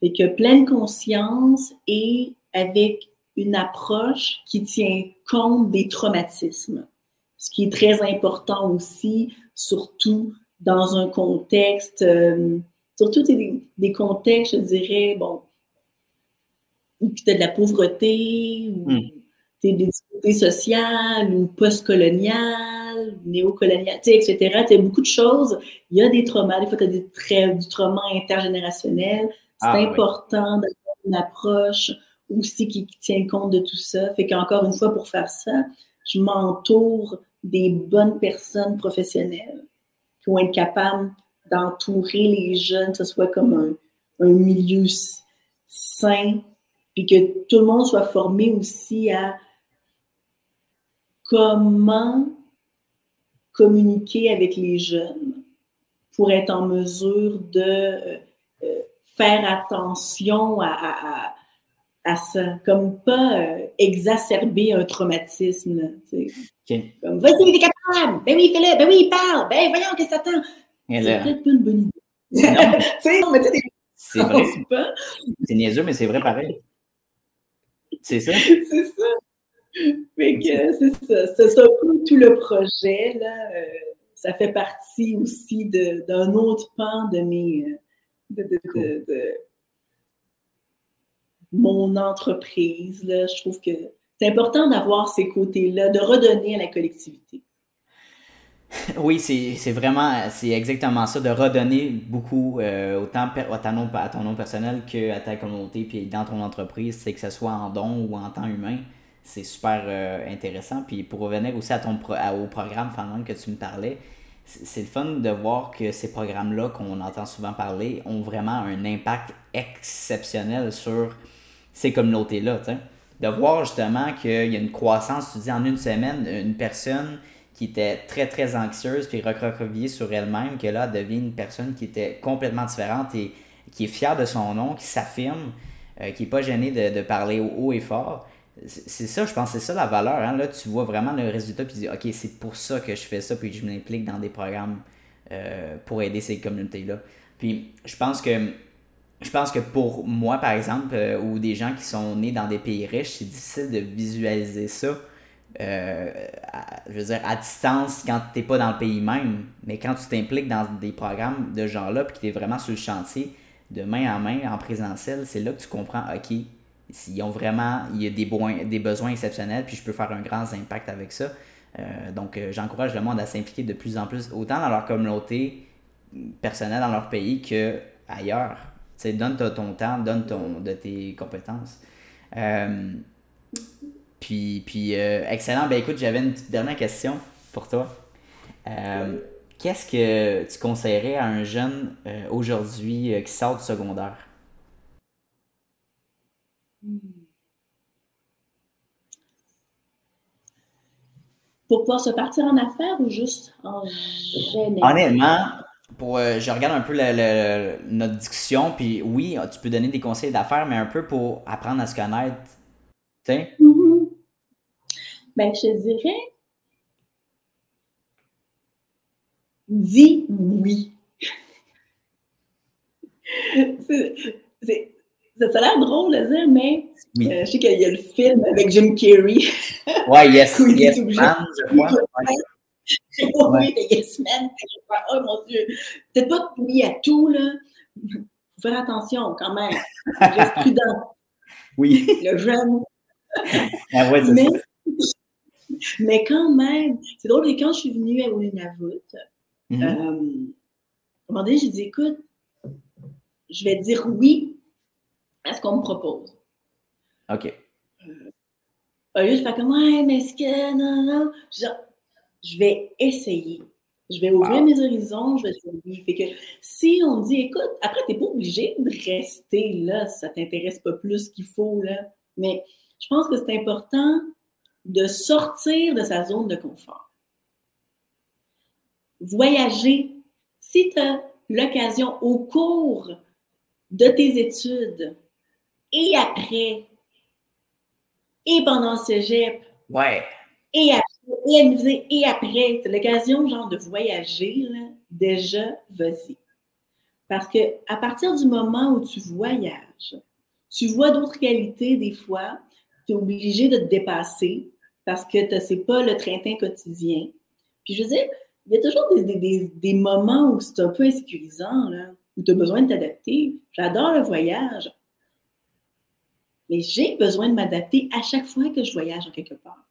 Fait que pleine conscience et avec une approche qui tient compte des traumatismes, ce qui est très important aussi, surtout dans un contexte, euh, surtout des, des, contextes, je dirais, bon, où tu as de la pauvreté, ou mm. des difficultés sociales, ou post-coloniales, néocoloniales, etc. Tu as beaucoup de choses. Il y a des traumas, des fois, tu as des du trauma intergénérationnel. C'est ah, important d'avoir une approche aussi qui, tient compte de tout ça. Fait qu'encore une fois, pour faire ça, je m'entoure des bonnes personnes professionnelles qui vont être capables d'entourer les jeunes, que ce soit comme un, un milieu sain, puis que tout le monde soit formé aussi à comment communiquer avec les jeunes pour être en mesure de euh, euh, faire attention à, à, ça, comme pas euh, exacerber un traumatisme. Comme, vas-y, t'es capable! Ben oui, fais-le! Ben oui, il parle! Ben voyons, qu'est-ce que t'attends? C'est peut-être pas une bonne idée. Tu sais, c'est vrai. C'est niaiseux, mais c'est vrai pareil. C'est ça? c'est ça. Fait que c'est ça. C'est ça tout le projet, là. Euh, ça fait partie aussi d'un autre pan de mes. Euh, de, mon entreprise. Là. Je trouve que c'est important d'avoir ces côtés-là, de redonner à la collectivité. Oui, c'est vraiment, c'est exactement ça, de redonner beaucoup, euh, autant à ton, nom, à ton nom personnel qu'à ta communauté, puis dans ton entreprise, c'est que ce soit en don ou en temps humain. C'est super euh, intéressant. Puis pour revenir aussi à ton au programme finalement que tu me parlais, c'est le fun de voir que ces programmes-là qu'on entend souvent parler ont vraiment un impact exceptionnel sur ces communautés-là. De voir justement qu'il y a une croissance, tu dis en une semaine, une personne qui était très très anxieuse puis recroquevillée sur elle-même, que là devient une personne qui était complètement différente et qui est fière de son nom, qui s'affirme, euh, qui n'est pas gênée de, de, parler haut et fort. C'est ça, je pense, c'est ça la valeur. Hein. Là, tu vois vraiment le résultat puis tu dis, OK, c'est pour ça que je fais ça puis je m'implique dans des programmes euh, pour aider ces communautés-là. Puis je pense que je pense que pour moi, par exemple, euh, ou des gens qui sont nés dans des pays riches, c'est difficile de visualiser ça euh, à, je veux à distance quand tu n'es pas dans le pays même. Mais quand tu t'impliques dans des programmes de genre-là, puis que tu es vraiment sur le chantier, de main en main, en présentiel, c'est là que tu comprends, OK, s'ils ont vraiment, il y a des, besoins, des besoins exceptionnels, puis je peux faire un grand impact avec ça. Euh, donc, euh, j'encourage le monde à s'impliquer de plus en plus, autant dans leur communauté personnelle, dans leur pays, que ailleurs. Tu sais, donne ton temps, donne ton, de tes compétences. Puis, puis euh, excellent. Ben écoute, j'avais une dernière question pour toi. Euh, qu'est-ce que tu conseillerais à un jeune euh, aujourd'hui qui sort du secondaire? Pour pouvoir se partir en affaires ou juste en général? Honnêtement, pour, je regarde un peu notre discussion, puis oui, tu peux donner des conseils d'affaires, mais un peu pour apprendre à se connaître. Tu sais? Ben, je dirais, dis oui. ça a l'air drôle de dire, mais euh, je sais qu'il y a le film avec Jim Carrey. Ouais, Yes, yes Man, je crois. oui, le Yes Man. Oh mon Dieu. Peut-être pas oui à tout, là. Faut faire attention quand même. Reste prudent. Oui. Le jeune. Ah ouais, ça. Mais quand même, c'est drôle, quand je suis venue à Oulinavout, mm -hmm. euh, à un moment donné, j'ai dit, écoute, je vais dire oui à ce qu'on me propose. OK. Euh, au lieu de faire comme, ouais, mais est-ce que, non, non, je vais essayer. Je vais ouvrir mes horizons, je vais oui. Fait que si on dit, écoute, après, tu n'es pas obligé de rester là si ça ne t'intéresse pas plus qu'il faut, là. Mais je pense que c'est important de sortir de sa zone de confort. Voyager. Si tu as l'occasion au cours de tes études et après, et pendant ce ouais. et après, Et elle après, c'est l'occasion, genre, de voyager, là, déjà, vas-y. Parce que à partir du moment où tu voyages, tu vois d'autres qualités des fois, tu es obligé de te dépasser parce que ce n'est pas le train-train quotidien. Puis je veux dire, il y a toujours des, moments où c'est un peu insécurisant, là, où tu as besoin de t'adapter. J'adore le voyage. Mais j'ai besoin de m'adapter à chaque fois que je voyage en quelque part.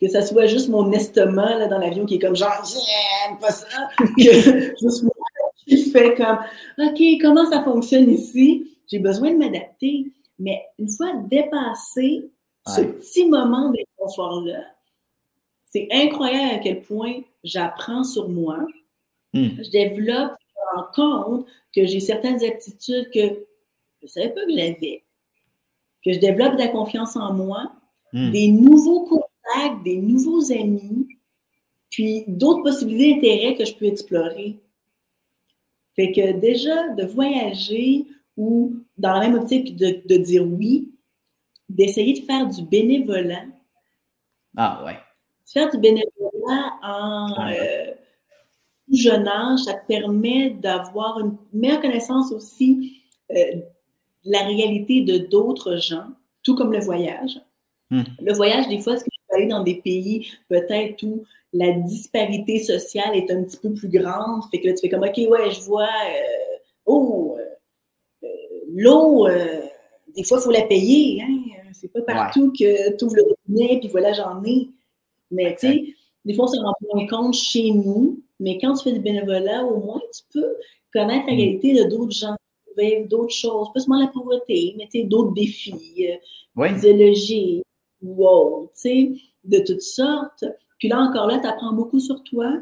Que ça soit juste mon estomac là, dans l'avion qui est comme genre, j'aime pas ça. Que juste moi qui fait comme, OK, comment ça fonctionne ici? J'ai besoin de m'adapter. Mais une fois dépassé ce petit moment d'inconfort-là, c'est incroyable à quel point j'apprends sur moi. Hmm. Je développe, je me rends compte que j'ai certaines aptitudes que je ne savais pas que j'avais. Que je développe de la confiance en moi, hmm. des nouveaux contacts, des nouveaux amis, puis d'autres possibilités d'intérêt que je peux explorer. Fait que déjà, de voyager ou dans la même optique de, de dire oui, d'essayer de faire du bénévolat. Ah ouais. Faire du bénévolat en euh, jeune âge, ça te permet d'avoir une meilleure connaissance aussi euh, la réalité de d'autres gens, tout comme le voyage. Hmm. Le voyage, des fois, c'est que tu peux aller dans des pays peut-être où la disparité sociale est un petit peu plus grande? Fait que là, tu fais comme, OK, ouais, je vois, euh, oh, l'eau, des fois, il faut la payer. Hein? C'est pas partout que tu ouvres le robinet puis voilà, j'en ai. Mais tu sais, des fois, on se rend moins compte chez nous. Mais quand tu fais du bénévolat, au moins, tu peux connaître la mm. réalité de d'autres gens vivre d'autres choses, pas seulement la pauvreté, mais d'autres défis, euh, idéologiques, wow, de toutes sortes. Puis là, encore là, tu apprends beaucoup sur toi,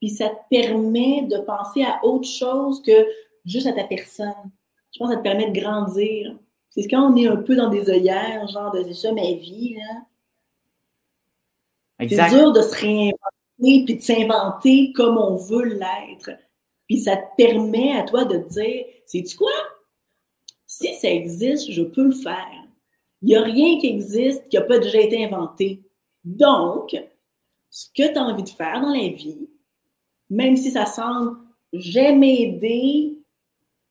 puis ça te permet de penser à autre chose que juste à ta personne. Je pense que ça te permet de grandir. C'est quand on est un peu dans des œillères, genre de c'est ça ma vie, là. C'est dur de se réinventer puis de s'inventer comme on veut l'être. Puis ça te permet à toi de te dire, sais-tu quoi? Si ça existe, je peux le faire. Il n'y a rien qui existe qui n'a pas déjà été inventé. Donc, ce que tu as envie de faire dans la vie, même si ça semble j'aime aider,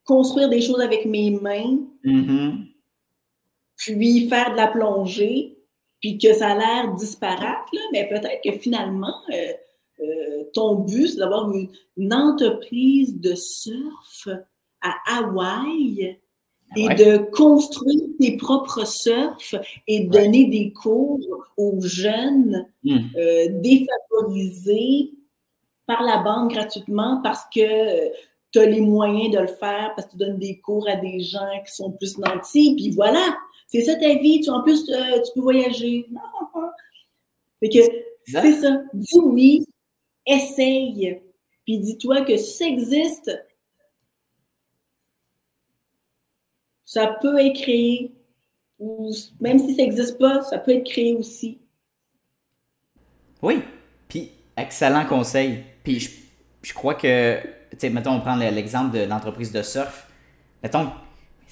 construire des choses avec mes mains, mm-hmm puis faire de la plongée, puis que ça a l'air disparate, mais peut-être que finalement, euh, euh, ton but, c'est d'avoir une, entreprise de surf à Hawaï et de construire tes propres surfs et donner des cours aux jeunes hmm. euh, défavorisés par la banque gratuitement parce que tu as les moyens de le faire, parce que tu donnes des cours à des gens qui sont plus nantis, puis voilà. C'est ça ta vie. Tu, en plus, euh, tu peux voyager. Fait que c'est ça. Dis oui, essaye. Puis dis-toi que si ça existe, ça peut être créé. Ou même si ça n'existe pas, ça peut être créé aussi. Oui. Puis, excellent conseil. Puis, je, crois que, tu sais, mettons, on prend l'exemple de l'entreprise de surf. Mettons,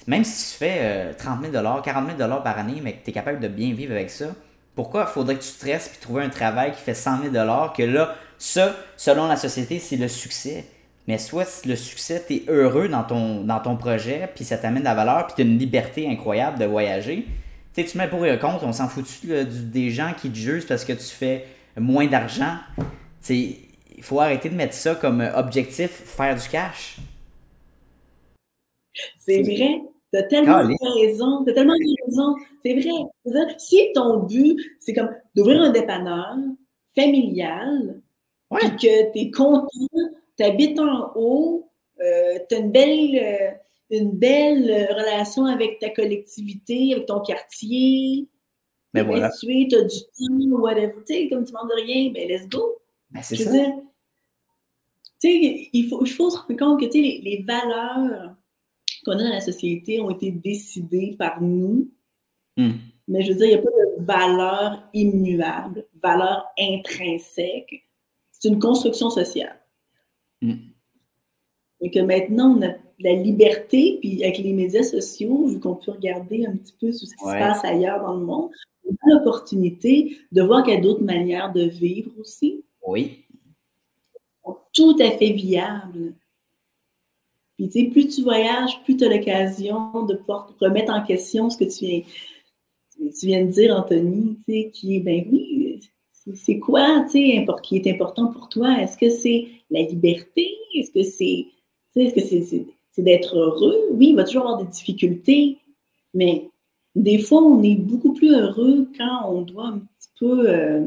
même si tu fais 30 000 40 000 par année, mais que tu es capable de bien vivre avec ça, pourquoi faudrait que tu stresses puis trouver un travail qui fait 100 000 que là, ça, selon la société, c'est le succès. Mais soit le succès, tu es heureux dans ton, dans ton projet, puis ça t'amène de la valeur, puis tu as une liberté incroyable de voyager. Tu sais, tu mets pour et contre, on s'en fout des gens qui te jugent parce que tu fais moins d'argent? Il faut arrêter de mettre ça comme objectif, faire du cash. C'est vrai. T'as tellement raison, t'as tellement raison. C'est vrai. Si ton but, c'est comme d'ouvrir un dépanneur familial, puis que tu es content, tu habites en haut, euh, tu as une belle, euh, une belle relation avec ta collectivité, avec ton quartier. Mais ben voilà. Tu as du temps, whatever. Tu sais, comme tu demandes rien, ben let's go. Ben c'est ça. tu sais, il faut, il faut se rendre compte que les, les valeurs qu'on a dans la société ont été décidées par nous. Hmm. Mais je veux dire, il n'y a pas de valeur immuable, valeur intrinsèque. C'est une construction sociale. Hmm. Et que maintenant, on a la liberté, puis avec les médias sociaux, vu qu'on peut regarder un petit peu ce qui se passe ailleurs dans le monde, l'opportunité de voir qu'il y a d'autres manières de vivre aussi. Oui. Tout à fait viable. Puis, tu sais, plus tu voyages, plus tu as l'occasion de pouvoir remettre en question ce que tu viens, tu viens de dire, Anthony, tu sais, qui est, ben oui, c'est quoi, tu sais, qui est important pour toi? Est-ce que c'est la liberté? Est-ce que c'est, est-ce que c'est d'être heureux? Oui, il va toujours avoir des difficultés, mais des fois, on est beaucoup plus heureux quand on doit un petit peu euh,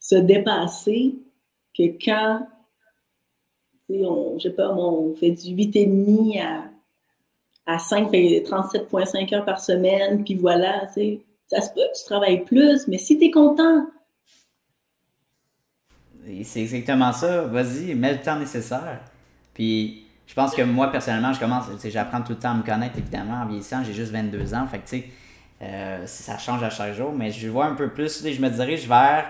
se dépasser que quand, on, je sais pas, on fait du 8,5 à, à 5, 37,5 heures par semaine, puis voilà, ça se peut que tu travailles plus, mais si tu es content. C'est exactement ça. Vas-y, mets le temps nécessaire. Puis je pense que moi, personnellement, je commence, j'apprends tout le temps à me connaître, évidemment, en vieillissant. J'ai juste 22 ans. Fait que, tu sais, euh, ça change à chaque jour. Mais je vois un peu plus, je me dirige vers,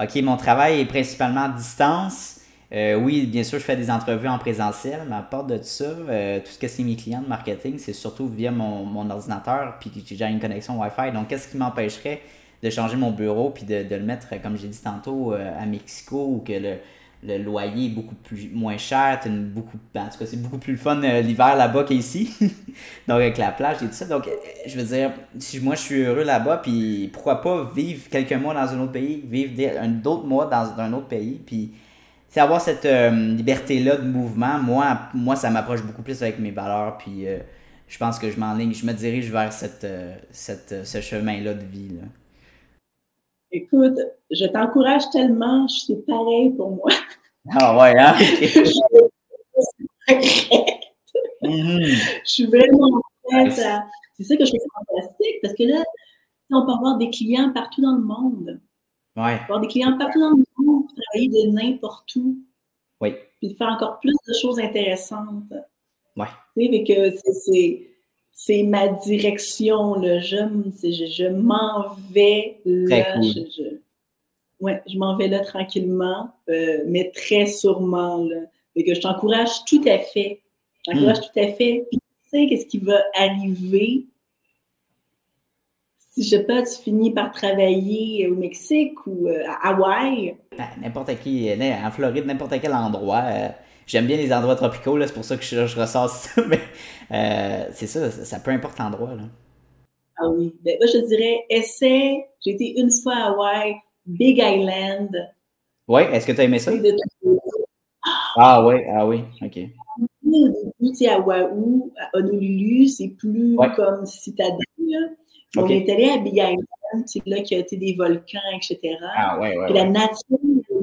OK, mon travail est principalement à distance. Euh, oui, bien sûr, je fais des entrevues en présentiel, mais à part de ça, euh, tout ce que c'est mes clients de marketing, c'est surtout via mon, mon ordinateur, puis j'ai une connexion Wi-Fi. Donc, qu'est-ce qui m'empêcherait de changer mon bureau, puis de, le mettre, comme j'ai dit tantôt, à Mexico, ou que le, le loyer est beaucoup plus moins cher, beaucoup, ben, en tout cas, c'est beaucoup plus fun euh, l'hiver là-bas qu'ici. Donc, avec la plage et tout ça. Donc, euh, je veux dire, si moi je suis heureux là-bas, puis pourquoi pas vivre quelques mois dans un autre pays, vivre d'autres mois dans un autre pays, puis c'est avoir cette euh, liberté-là de mouvement. Moi, moi ça m'approche beaucoup plus avec mes valeurs, puis je pense que je m'enligne, je me dirige vers cette, cette ce chemin-là de vie. Écoute, je t'encourage tellement, c'est pareil pour moi. Ah ouais, hein? Mhm. Je suis vraiment prête à. C'est ça que je trouve fantastique parce que là, on peut avoir des clients partout dans le monde. Ouais. On peut avoir des clients partout dans le monde, travailler de n'importe où. Oui. Puis faire encore plus de choses intéressantes. Ouais. Tu sais, que c'est c'est ma direction, là. Je, je, m'en vais là. Je, ouais, je m'en vais là tranquillement, euh, mais très sûrement, là. Que je t'encourage tout à fait. Je t'encourage hmm. tout à fait. Puis tu sais qu'est-ce qui va arriver si, je sais pas, tu finis par travailler au Mexique ou euh, à Hawaï? Ben, n'importe qui, en Floride, n'importe quel endroit. J'aime bien les endroits tropicaux, c'est pour ça que je, ressors ça, mais euh, c'est ça, ça, peu importe l'endroit. Ah oui, ben, moi je dirais, essaie, j'ai été une fois à Hawaii, Big Island. Oui, est-ce que tu as aimé ça? Ah oui, ah oui, ok. Au début, à Oahu, à Honolulu, c'est plus comme citadelle. On est allé à Big Island, c'est là qu'il y a été des volcans, etc. Ah ouais, ouais. la nature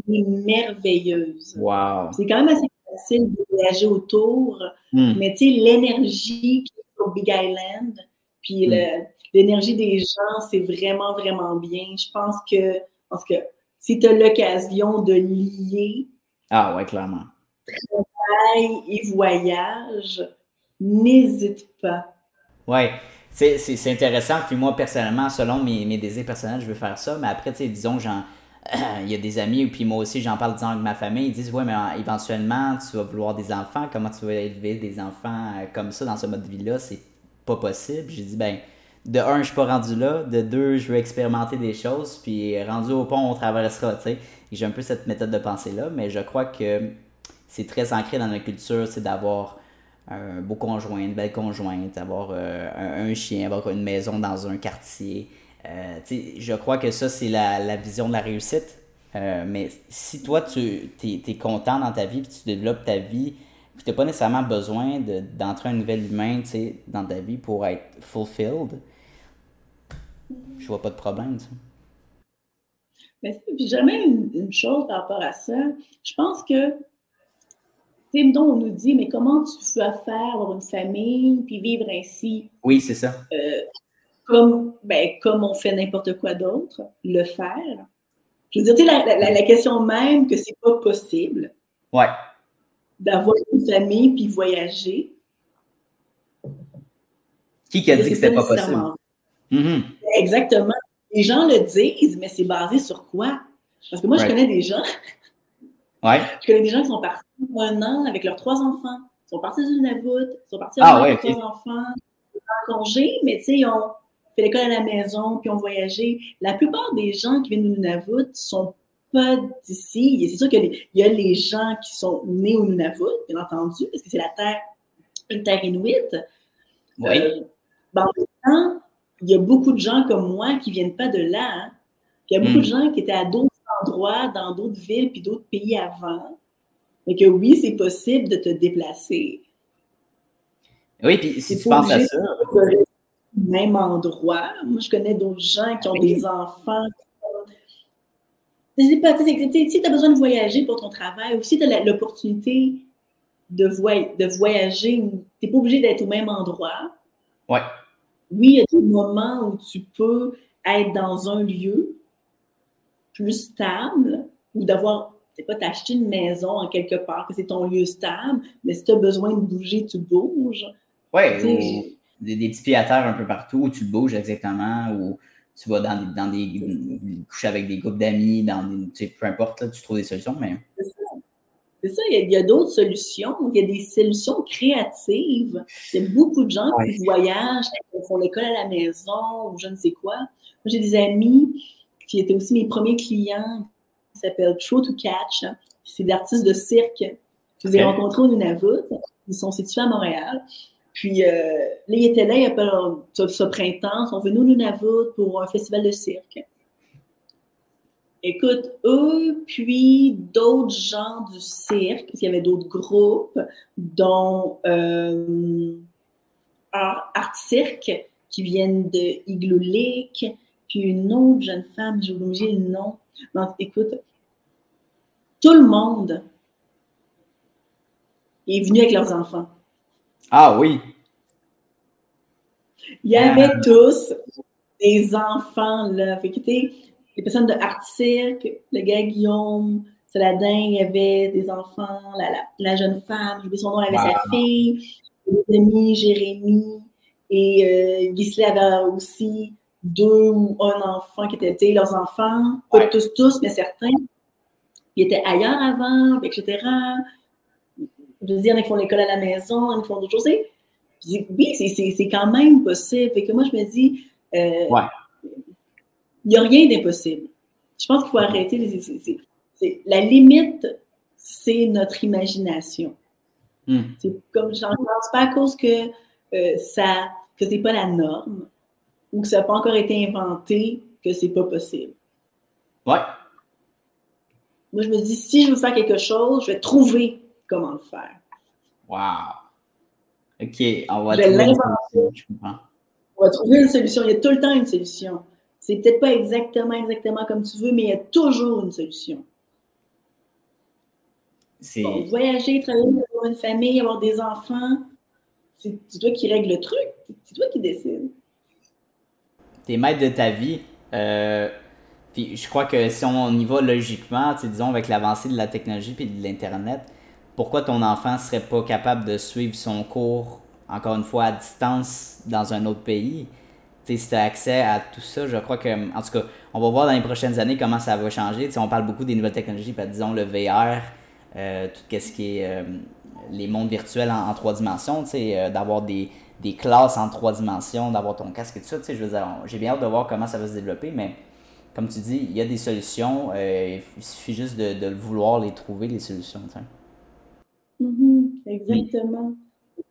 est merveilleuse. Wow. C'est quand même assez facile de voyager autour, hmm. mais tu sais, l'énergie qui est sur Big Island, puis hmm. l'énergie des gens, c'est vraiment, vraiment bien. Je pense que, parce que si tu as l'occasion de lier ah, ouais, clairement. travail et voyage, n'hésite pas. Ouais. C'est intéressant. Puis moi, personnellement, selon mes, mes désirs personnels, je veux faire ça. Mais après, tu sais, disons, j'en il y a des amis, puis moi aussi j'en parle disant avec ma famille, ils disent Ouais, mais éventuellement tu vas vouloir des enfants, comment tu vas élever des enfants euh, comme ça dans ce mode de vie-là C'est pas possible. J'ai dit Ben, de un, je suis pas rendu là, de deux, je veux expérimenter des choses, puis rendu au pont, on traversera, tu sais. J'ai un peu cette méthode de pensée-là, mais je crois que c'est très ancré dans notre culture, c'est d'avoir un beau conjoint, une belle conjointe, avoir euh, un, chien, avoir une maison dans un quartier. Euh, je crois que ça, c'est la, vision de la réussite. Euh, mais si toi, tu es, content dans ta vie, puis tu développes ta vie, puis tu n'as pas nécessairement besoin d'entrer un nouvel humain dans ta vie pour être fulfilled, je vois pas de problème. Mais puis jamais une, chose par rapport à ça. Je pense que, tu sais, on nous dit, mais comment tu vas faire avoir une famille, puis vivre ainsi? Oui, c'est ça. Euh, comme, ben, comme on fait n'importe quoi d'autre, le faire. Je veux dire, la, la, la, question même que c'est pas possible. Ouais. D'avoir une famille puis voyager. Qui a dit que c'était pas possible? Mm-hmm. Exactement. Les gens le disent, mais c'est basé sur quoi? Parce que moi, je connais des gens. Ouais. Je connais des gens qui sont partis un an avec leurs trois enfants. Ils sont partis d'une Nunavut, ils sont partis ah, avec leurs trois enfants, en congé, mais tu sais, ils ont fait l'école à la maison, puis ont voyagé. La plupart des gens qui viennent au Nunavut sont pas d'ici. C'est sûr qu'il y a les gens qui sont nés au Nunavut, bien entendu, parce que c'est la terre, une terre inuite. Oui. Euh, ben, en même temps, il y a beaucoup de gens comme moi qui viennent pas de là. hein. Puis il y a beaucoup Mm. de gens qui étaient à d'autres endroits, dans d'autres villes, puis d'autres pays avant. Mais que oui, c'est possible de te déplacer. Oui, puis si C'est tu penses à ça, de même endroit. Moi, je connais d'autres gens qui ont Oui. des enfants. Je sais pas, si tu as besoin de voyager pour ton travail ou si tu as l'opportunité de, voy- de voyager, tu n'es pas obligé d'être au même endroit. ouais. Oui, il y a des moments où tu peux être dans un lieu plus stable ou d'avoir, sais pas, t'acheter une maison en quelque part, que c'est ton lieu stable, mais si tu as besoin de bouger, tu bouges. Ouais, Tu sais, ou des, des petits pieds à terre un peu partout où tu bouges exactement, ou tu vas dans des, dans des coucher avec des groupes d'amis, dans des, tu sais, peu importe, là, tu trouves des solutions, mais C'est ça. C'est ça, il y a, d'autres solutions. Il y a des solutions créatives. Il y a beaucoup de gens qui voyagent, qui font l'école à la maison ou je ne sais quoi. Moi, j'ai des amis qui étaient aussi mes premiers clients qui s'appellent True to Catch. C'est des artistes de cirque. Je les ai rencontrés au Nunavut. Ils sont situés à Montréal. Puis euh, là, ils étaient là, il y a pas ce, ce printemps. Sont venus au Nunavut pour un festival de cirque. Écoute, eux, puis d'autres gens du cirque, parce qu'il y avait d'autres groupes, dont euh, Art, Cirque, qui viennent de Igloo Lake, puis une autre jeune femme, j'ai oublié le nom. Mais écoute, tout le monde est venu avec leurs enfants. Ah oui! Il y avait tous des enfants, là. Fait que, les personnes de Art Cirque, le gars Guillaume, Saladin, il y avait des enfants, la, la, la jeune femme, j'ai oublié son nom, elle avait Wow. sa fille, les amis, Jérémy, et euh, Gisela avait aussi deux ou un enfant qui étaient, leurs enfants, pas Ouais. tous, tous, mais certains. Ils étaient ailleurs avant, etc. Je veux dire, il y en a qui font l'école à la maison, il y en a qui font d'autres choses. Je dis, oui, c'est- c'est c'est quand même possible. Fait que moi, je me dis, euh, Ouais. il n'y a rien d'impossible. Je pense qu'il faut arrêter. les- la limite, c'est notre imagination. Hmm. C'est comme j'en pense pas à cause que euh, ça que c'est pas la norme ou que ça n'a pas encore été inventé que c'est pas possible. Ouais. Moi, je me dis, si je veux faire quelque chose, je vais trouver comment le faire. Wow! Ok, on va Je trouver une solution, je comprends. On va trouver une solution. Il y a tout le temps une solution. C'est peut-être pas exactement, exactement comme tu veux, mais il y a toujours une solution. Bon, voyager, travailler, avoir une famille, avoir des enfants, c'est toi qui règle le truc. C'est toi qui décides. T'es maître de ta vie. Euh, puis je crois que si on y va logiquement, disons avec l'avancée de la technologie et de l'Internet, pourquoi ton enfant serait pas capable de suivre son cours, encore une fois, à distance dans un autre pays? Si tu as accès à tout ça, je crois que, en tout cas, on va voir dans les prochaines années comment ça va changer. On parle beaucoup des nouvelles technologies, disons le VR, euh, tout ce qui est euh, les mondes virtuels en, trois dimensions, euh, d'avoir des, classes en trois dimensions, d'avoir ton casque et tout ça, je j'ai bien hâte de voir comment ça va se développer, mais comme tu dis, il y a des solutions, il suffit juste de, vouloir les trouver, les solutions, Mhm, exactement.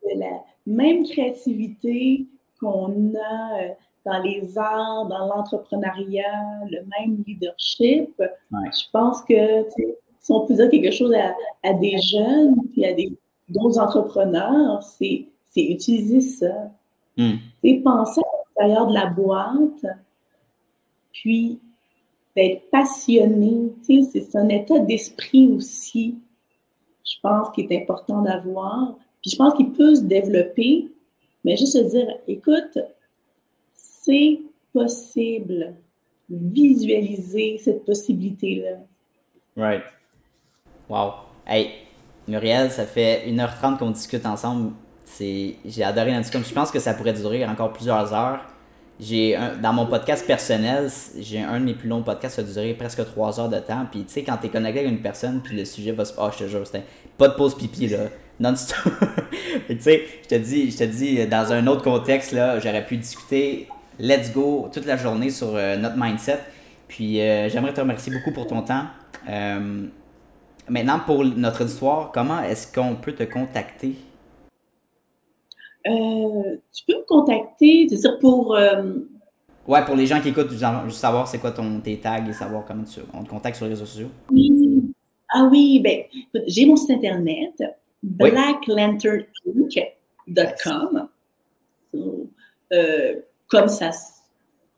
C'est La même créativité qu'on a euh, dans les arts, dans l'entrepreneuriat, le même leadership. Ouais. Je pense que si on peut dire quelque chose à, à des jeunes puis à d'autres entrepreneurs, c'est utiliser ça. C'est penser à l'extérieur de la boîte, puis d'être passionné. C'est un état d'esprit aussi, je pense, qui est important d'avoir. Puis je pense qu'il peut se développer, mais juste se dire, écoute, c'est possible. Visualiser cette possibilité-là. Right. Wow. Hey, Muriel, ça fait 1h30 qu'on discute ensemble. C'est, j'ai adoré notre discussion. Je pense que ça pourrait durer encore plusieurs heures. J'ai dans mon podcast personnel, j'ai un de mes plus longs podcasts, ça a duré presque 3 heures de temps. Puis tu sais, quand t'es connecté avec une personne, puis le sujet va se. Ah, je te jure, c'était pas de pause pipi là, non-stop. Tu sais, je te dis, je te dis, dans un autre contexte là, j'aurais pu discuter let's go toute la journée sur notre mindset. Puis j'aimerais te remercier beaucoup pour ton temps. maintenant, pour notre histoire, comment est-ce qu'on peut te contacter? Tu peux me contacter, c'est-à-dire pour Ouais, pour les gens qui écoutent, juste savoir c'est quoi ton, tes tags et savoir comment tu, on te contacte sur les réseaux sociaux. Oui. Ah oui, ben, j'ai mon site internet, blacklanterninc.com. Euh, comme ça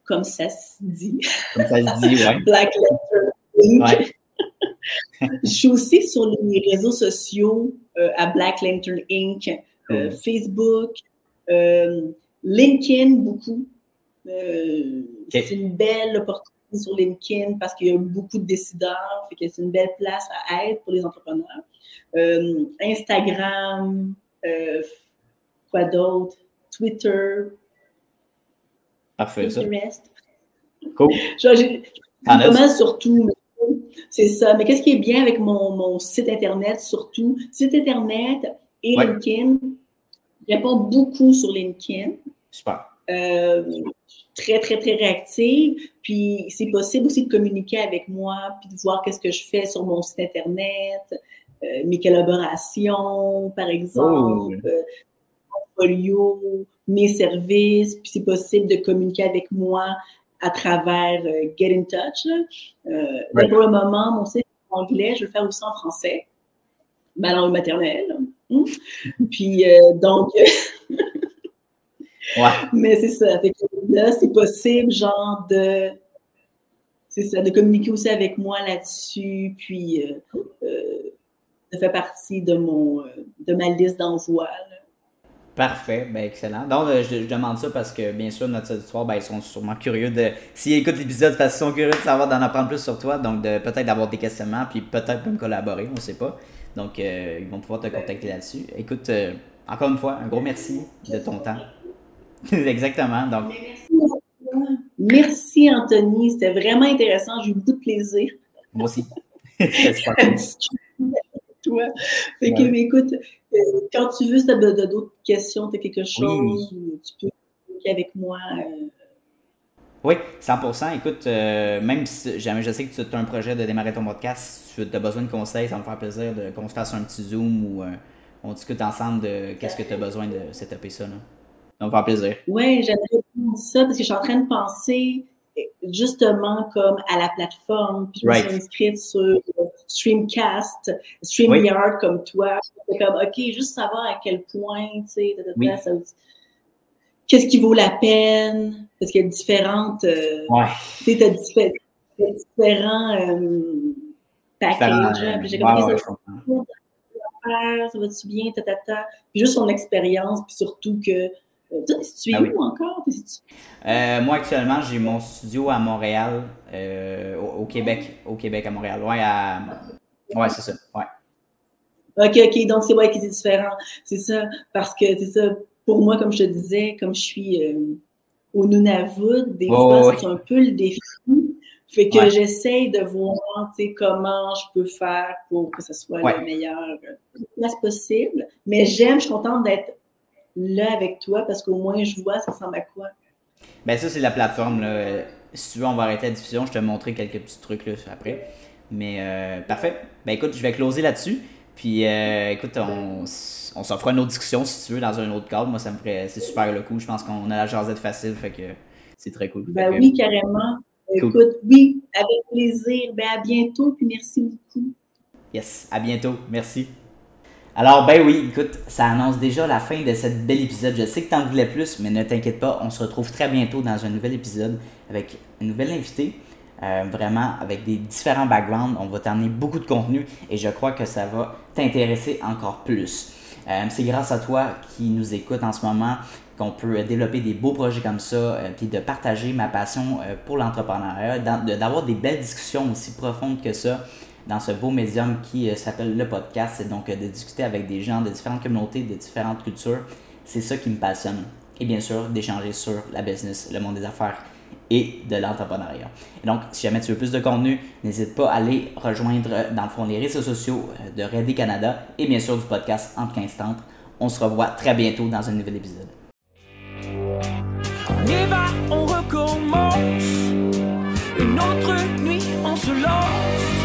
comme ça se dit. Comme ça se dit, ouais. Black Lantern Inc. Je suis aussi sur les réseaux sociaux euh, à Black Lantern Inc. Euh, Facebook, LinkedIn beaucoup. Euh, c'est une belle opportunité sur LinkedIn parce qu'il y a beaucoup de décideurs, fait que c'est une belle place à être pour les entrepreneurs. Euh, Instagram, euh, quoi d'autre? Twitter. Parfait, Pinterest. ça. Cool. Comment surtout, c'est ça. Mais qu'est-ce qui est bien avec mon, mon, site Internet, surtout? Site Internet et LinkedIn. Je réponds beaucoup sur LinkedIn. Super. Euh, très, très, très réactive. Puis c'est possible aussi de communiquer avec moi, puis de voir qu'est-ce que je fais sur mon site Internet, euh, mes collaborations, par exemple, oh. euh, mon portfolio, mes services. Puis c'est possible de communiquer avec moi à travers Get in Touch. Pour le moment, mon site est en anglais, je vais le faire aussi en français, ma langue maternelle. Hein? Puis donc... Mais c'est ça. là, c'est possible, genre, de. C'est ça, de communiquer aussi avec moi là-dessus, puis euh, euh, ça fait partie de, mon, euh, de ma liste d'envoi. Parfait, ben excellent. Donc, je, demande ça parce que, bien sûr, notre auditoire, ben, ils sont sûrement curieux de. S'ils écoutent l'épisode, parce qu'ils sont curieux de savoir, d'en apprendre plus sur toi, donc de peut-être d'avoir des questionnements, puis peut-être même collaborer, on ne sait pas. Donc, ils vont pouvoir te contacter là-dessus. Écoute, encore une fois, un gros merci de ton temps. Exactement. Donc. Merci, Anthony. C'était vraiment intéressant. J'ai eu beaucoup de plaisir. Moi aussi. Toi. Fait que, écoute, euh, quand tu veux, si tu as d'autres questions, tu as quelque chose, tu peux avec moi. Euh. Oui, 100%. Écoute, euh, même si jamais je sais que tu as un projet de démarrer ton podcast, si tu as besoin de conseils, ça va me faire plaisir qu'on se fasse un petit Zoom ou on discute ensemble de qu'est-ce que tu as besoin de setuper ça. Là. Ça me fait plaisir. Oui, j'aimerais ça parce que je suis en train de penser justement comme à la plateforme. Puis je me suis inscrite sur euh, Streamcast, StreamYard comme toi. C'est comme, OK, juste savoir à quel point, tu sais, qu'est-ce qui vaut la peine, parce qu'il y a différentes. Euh, ouais. Tu sais, as, différents euh, packages. Hein. puis j'ai comme, ouais, ça va-tu bien, ta, ta, ta. Puis juste son expérience, puis surtout que euh, toi, tu es ah où encore? Euh, moi, actuellement, j'ai mon studio à Montréal, euh, au, Québec. Au Québec, à Montréal. Ouais, à... ouais c'est ça. Ouais. OK, OK. Donc, c'est vrai que c'est différent. C'est ça. Parce que, c'est ça, pour moi, comme je te disais, comme je suis au Nunavut, des fois, c'est un peu le défi. Fait que j'essaye de voir comment je peux faire pour que ce soit le meilleur place possible. Mais j'aime, je suis contente d'être là avec toi parce qu'au moins je vois ça ressemble à quoi. Ben ça, c'est la plateforme. Là. Si tu veux, on va arrêter la diffusion. Je te montrer quelques petits trucs là, après. Mais euh, parfait. Ben écoute, je vais closer là-dessus. Puis euh, écoute, on, on s'en fera une autre discussion si tu veux dans un autre cadre. Moi, ça me ferait. C'est super le coup. Je pense qu'on a la jasette facile. Fait que c'est très cool. Ben oui, carrément. Écoute, oui, avec plaisir. Ben à bientôt. Puis merci beaucoup. Yes, à bientôt. Merci. Alors, ben oui, écoute, ça annonce déjà la fin de cette belle épisode. Je sais que tu en voulais plus, mais ne t'inquiète pas, on se retrouve très bientôt dans un nouvel épisode avec une nouvelle invitée. Euh, vraiment, avec des différents backgrounds, on va t'emmener beaucoup de contenu et je crois que ça va t'intéresser encore plus. Euh, c'est grâce à toi qui nous écoute en ce moment qu'on peut développer des beaux projets comme ça, euh, puis de partager ma passion pour l'entrepreneuriat, d'avoir des belles discussions aussi profondes que ça dans ce beau médium qui euh, s'appelle le podcast. C'est donc euh, de discuter avec des gens de différentes communautés, de différentes cultures. C'est ça qui me passionne. Et bien sûr, d'échanger sur la business, le monde des affaires et de l'entrepreneuriat. Et donc, si jamais tu veux plus de contenu, n'hésite pas à aller rejoindre, euh, dans le fond, les réseaux sociaux de Ready Canada et bien sûr du podcast Entre 15 On se revoit très bientôt dans un nouvel épisode. Y va, on recommence. Une autre nuit, on se lance.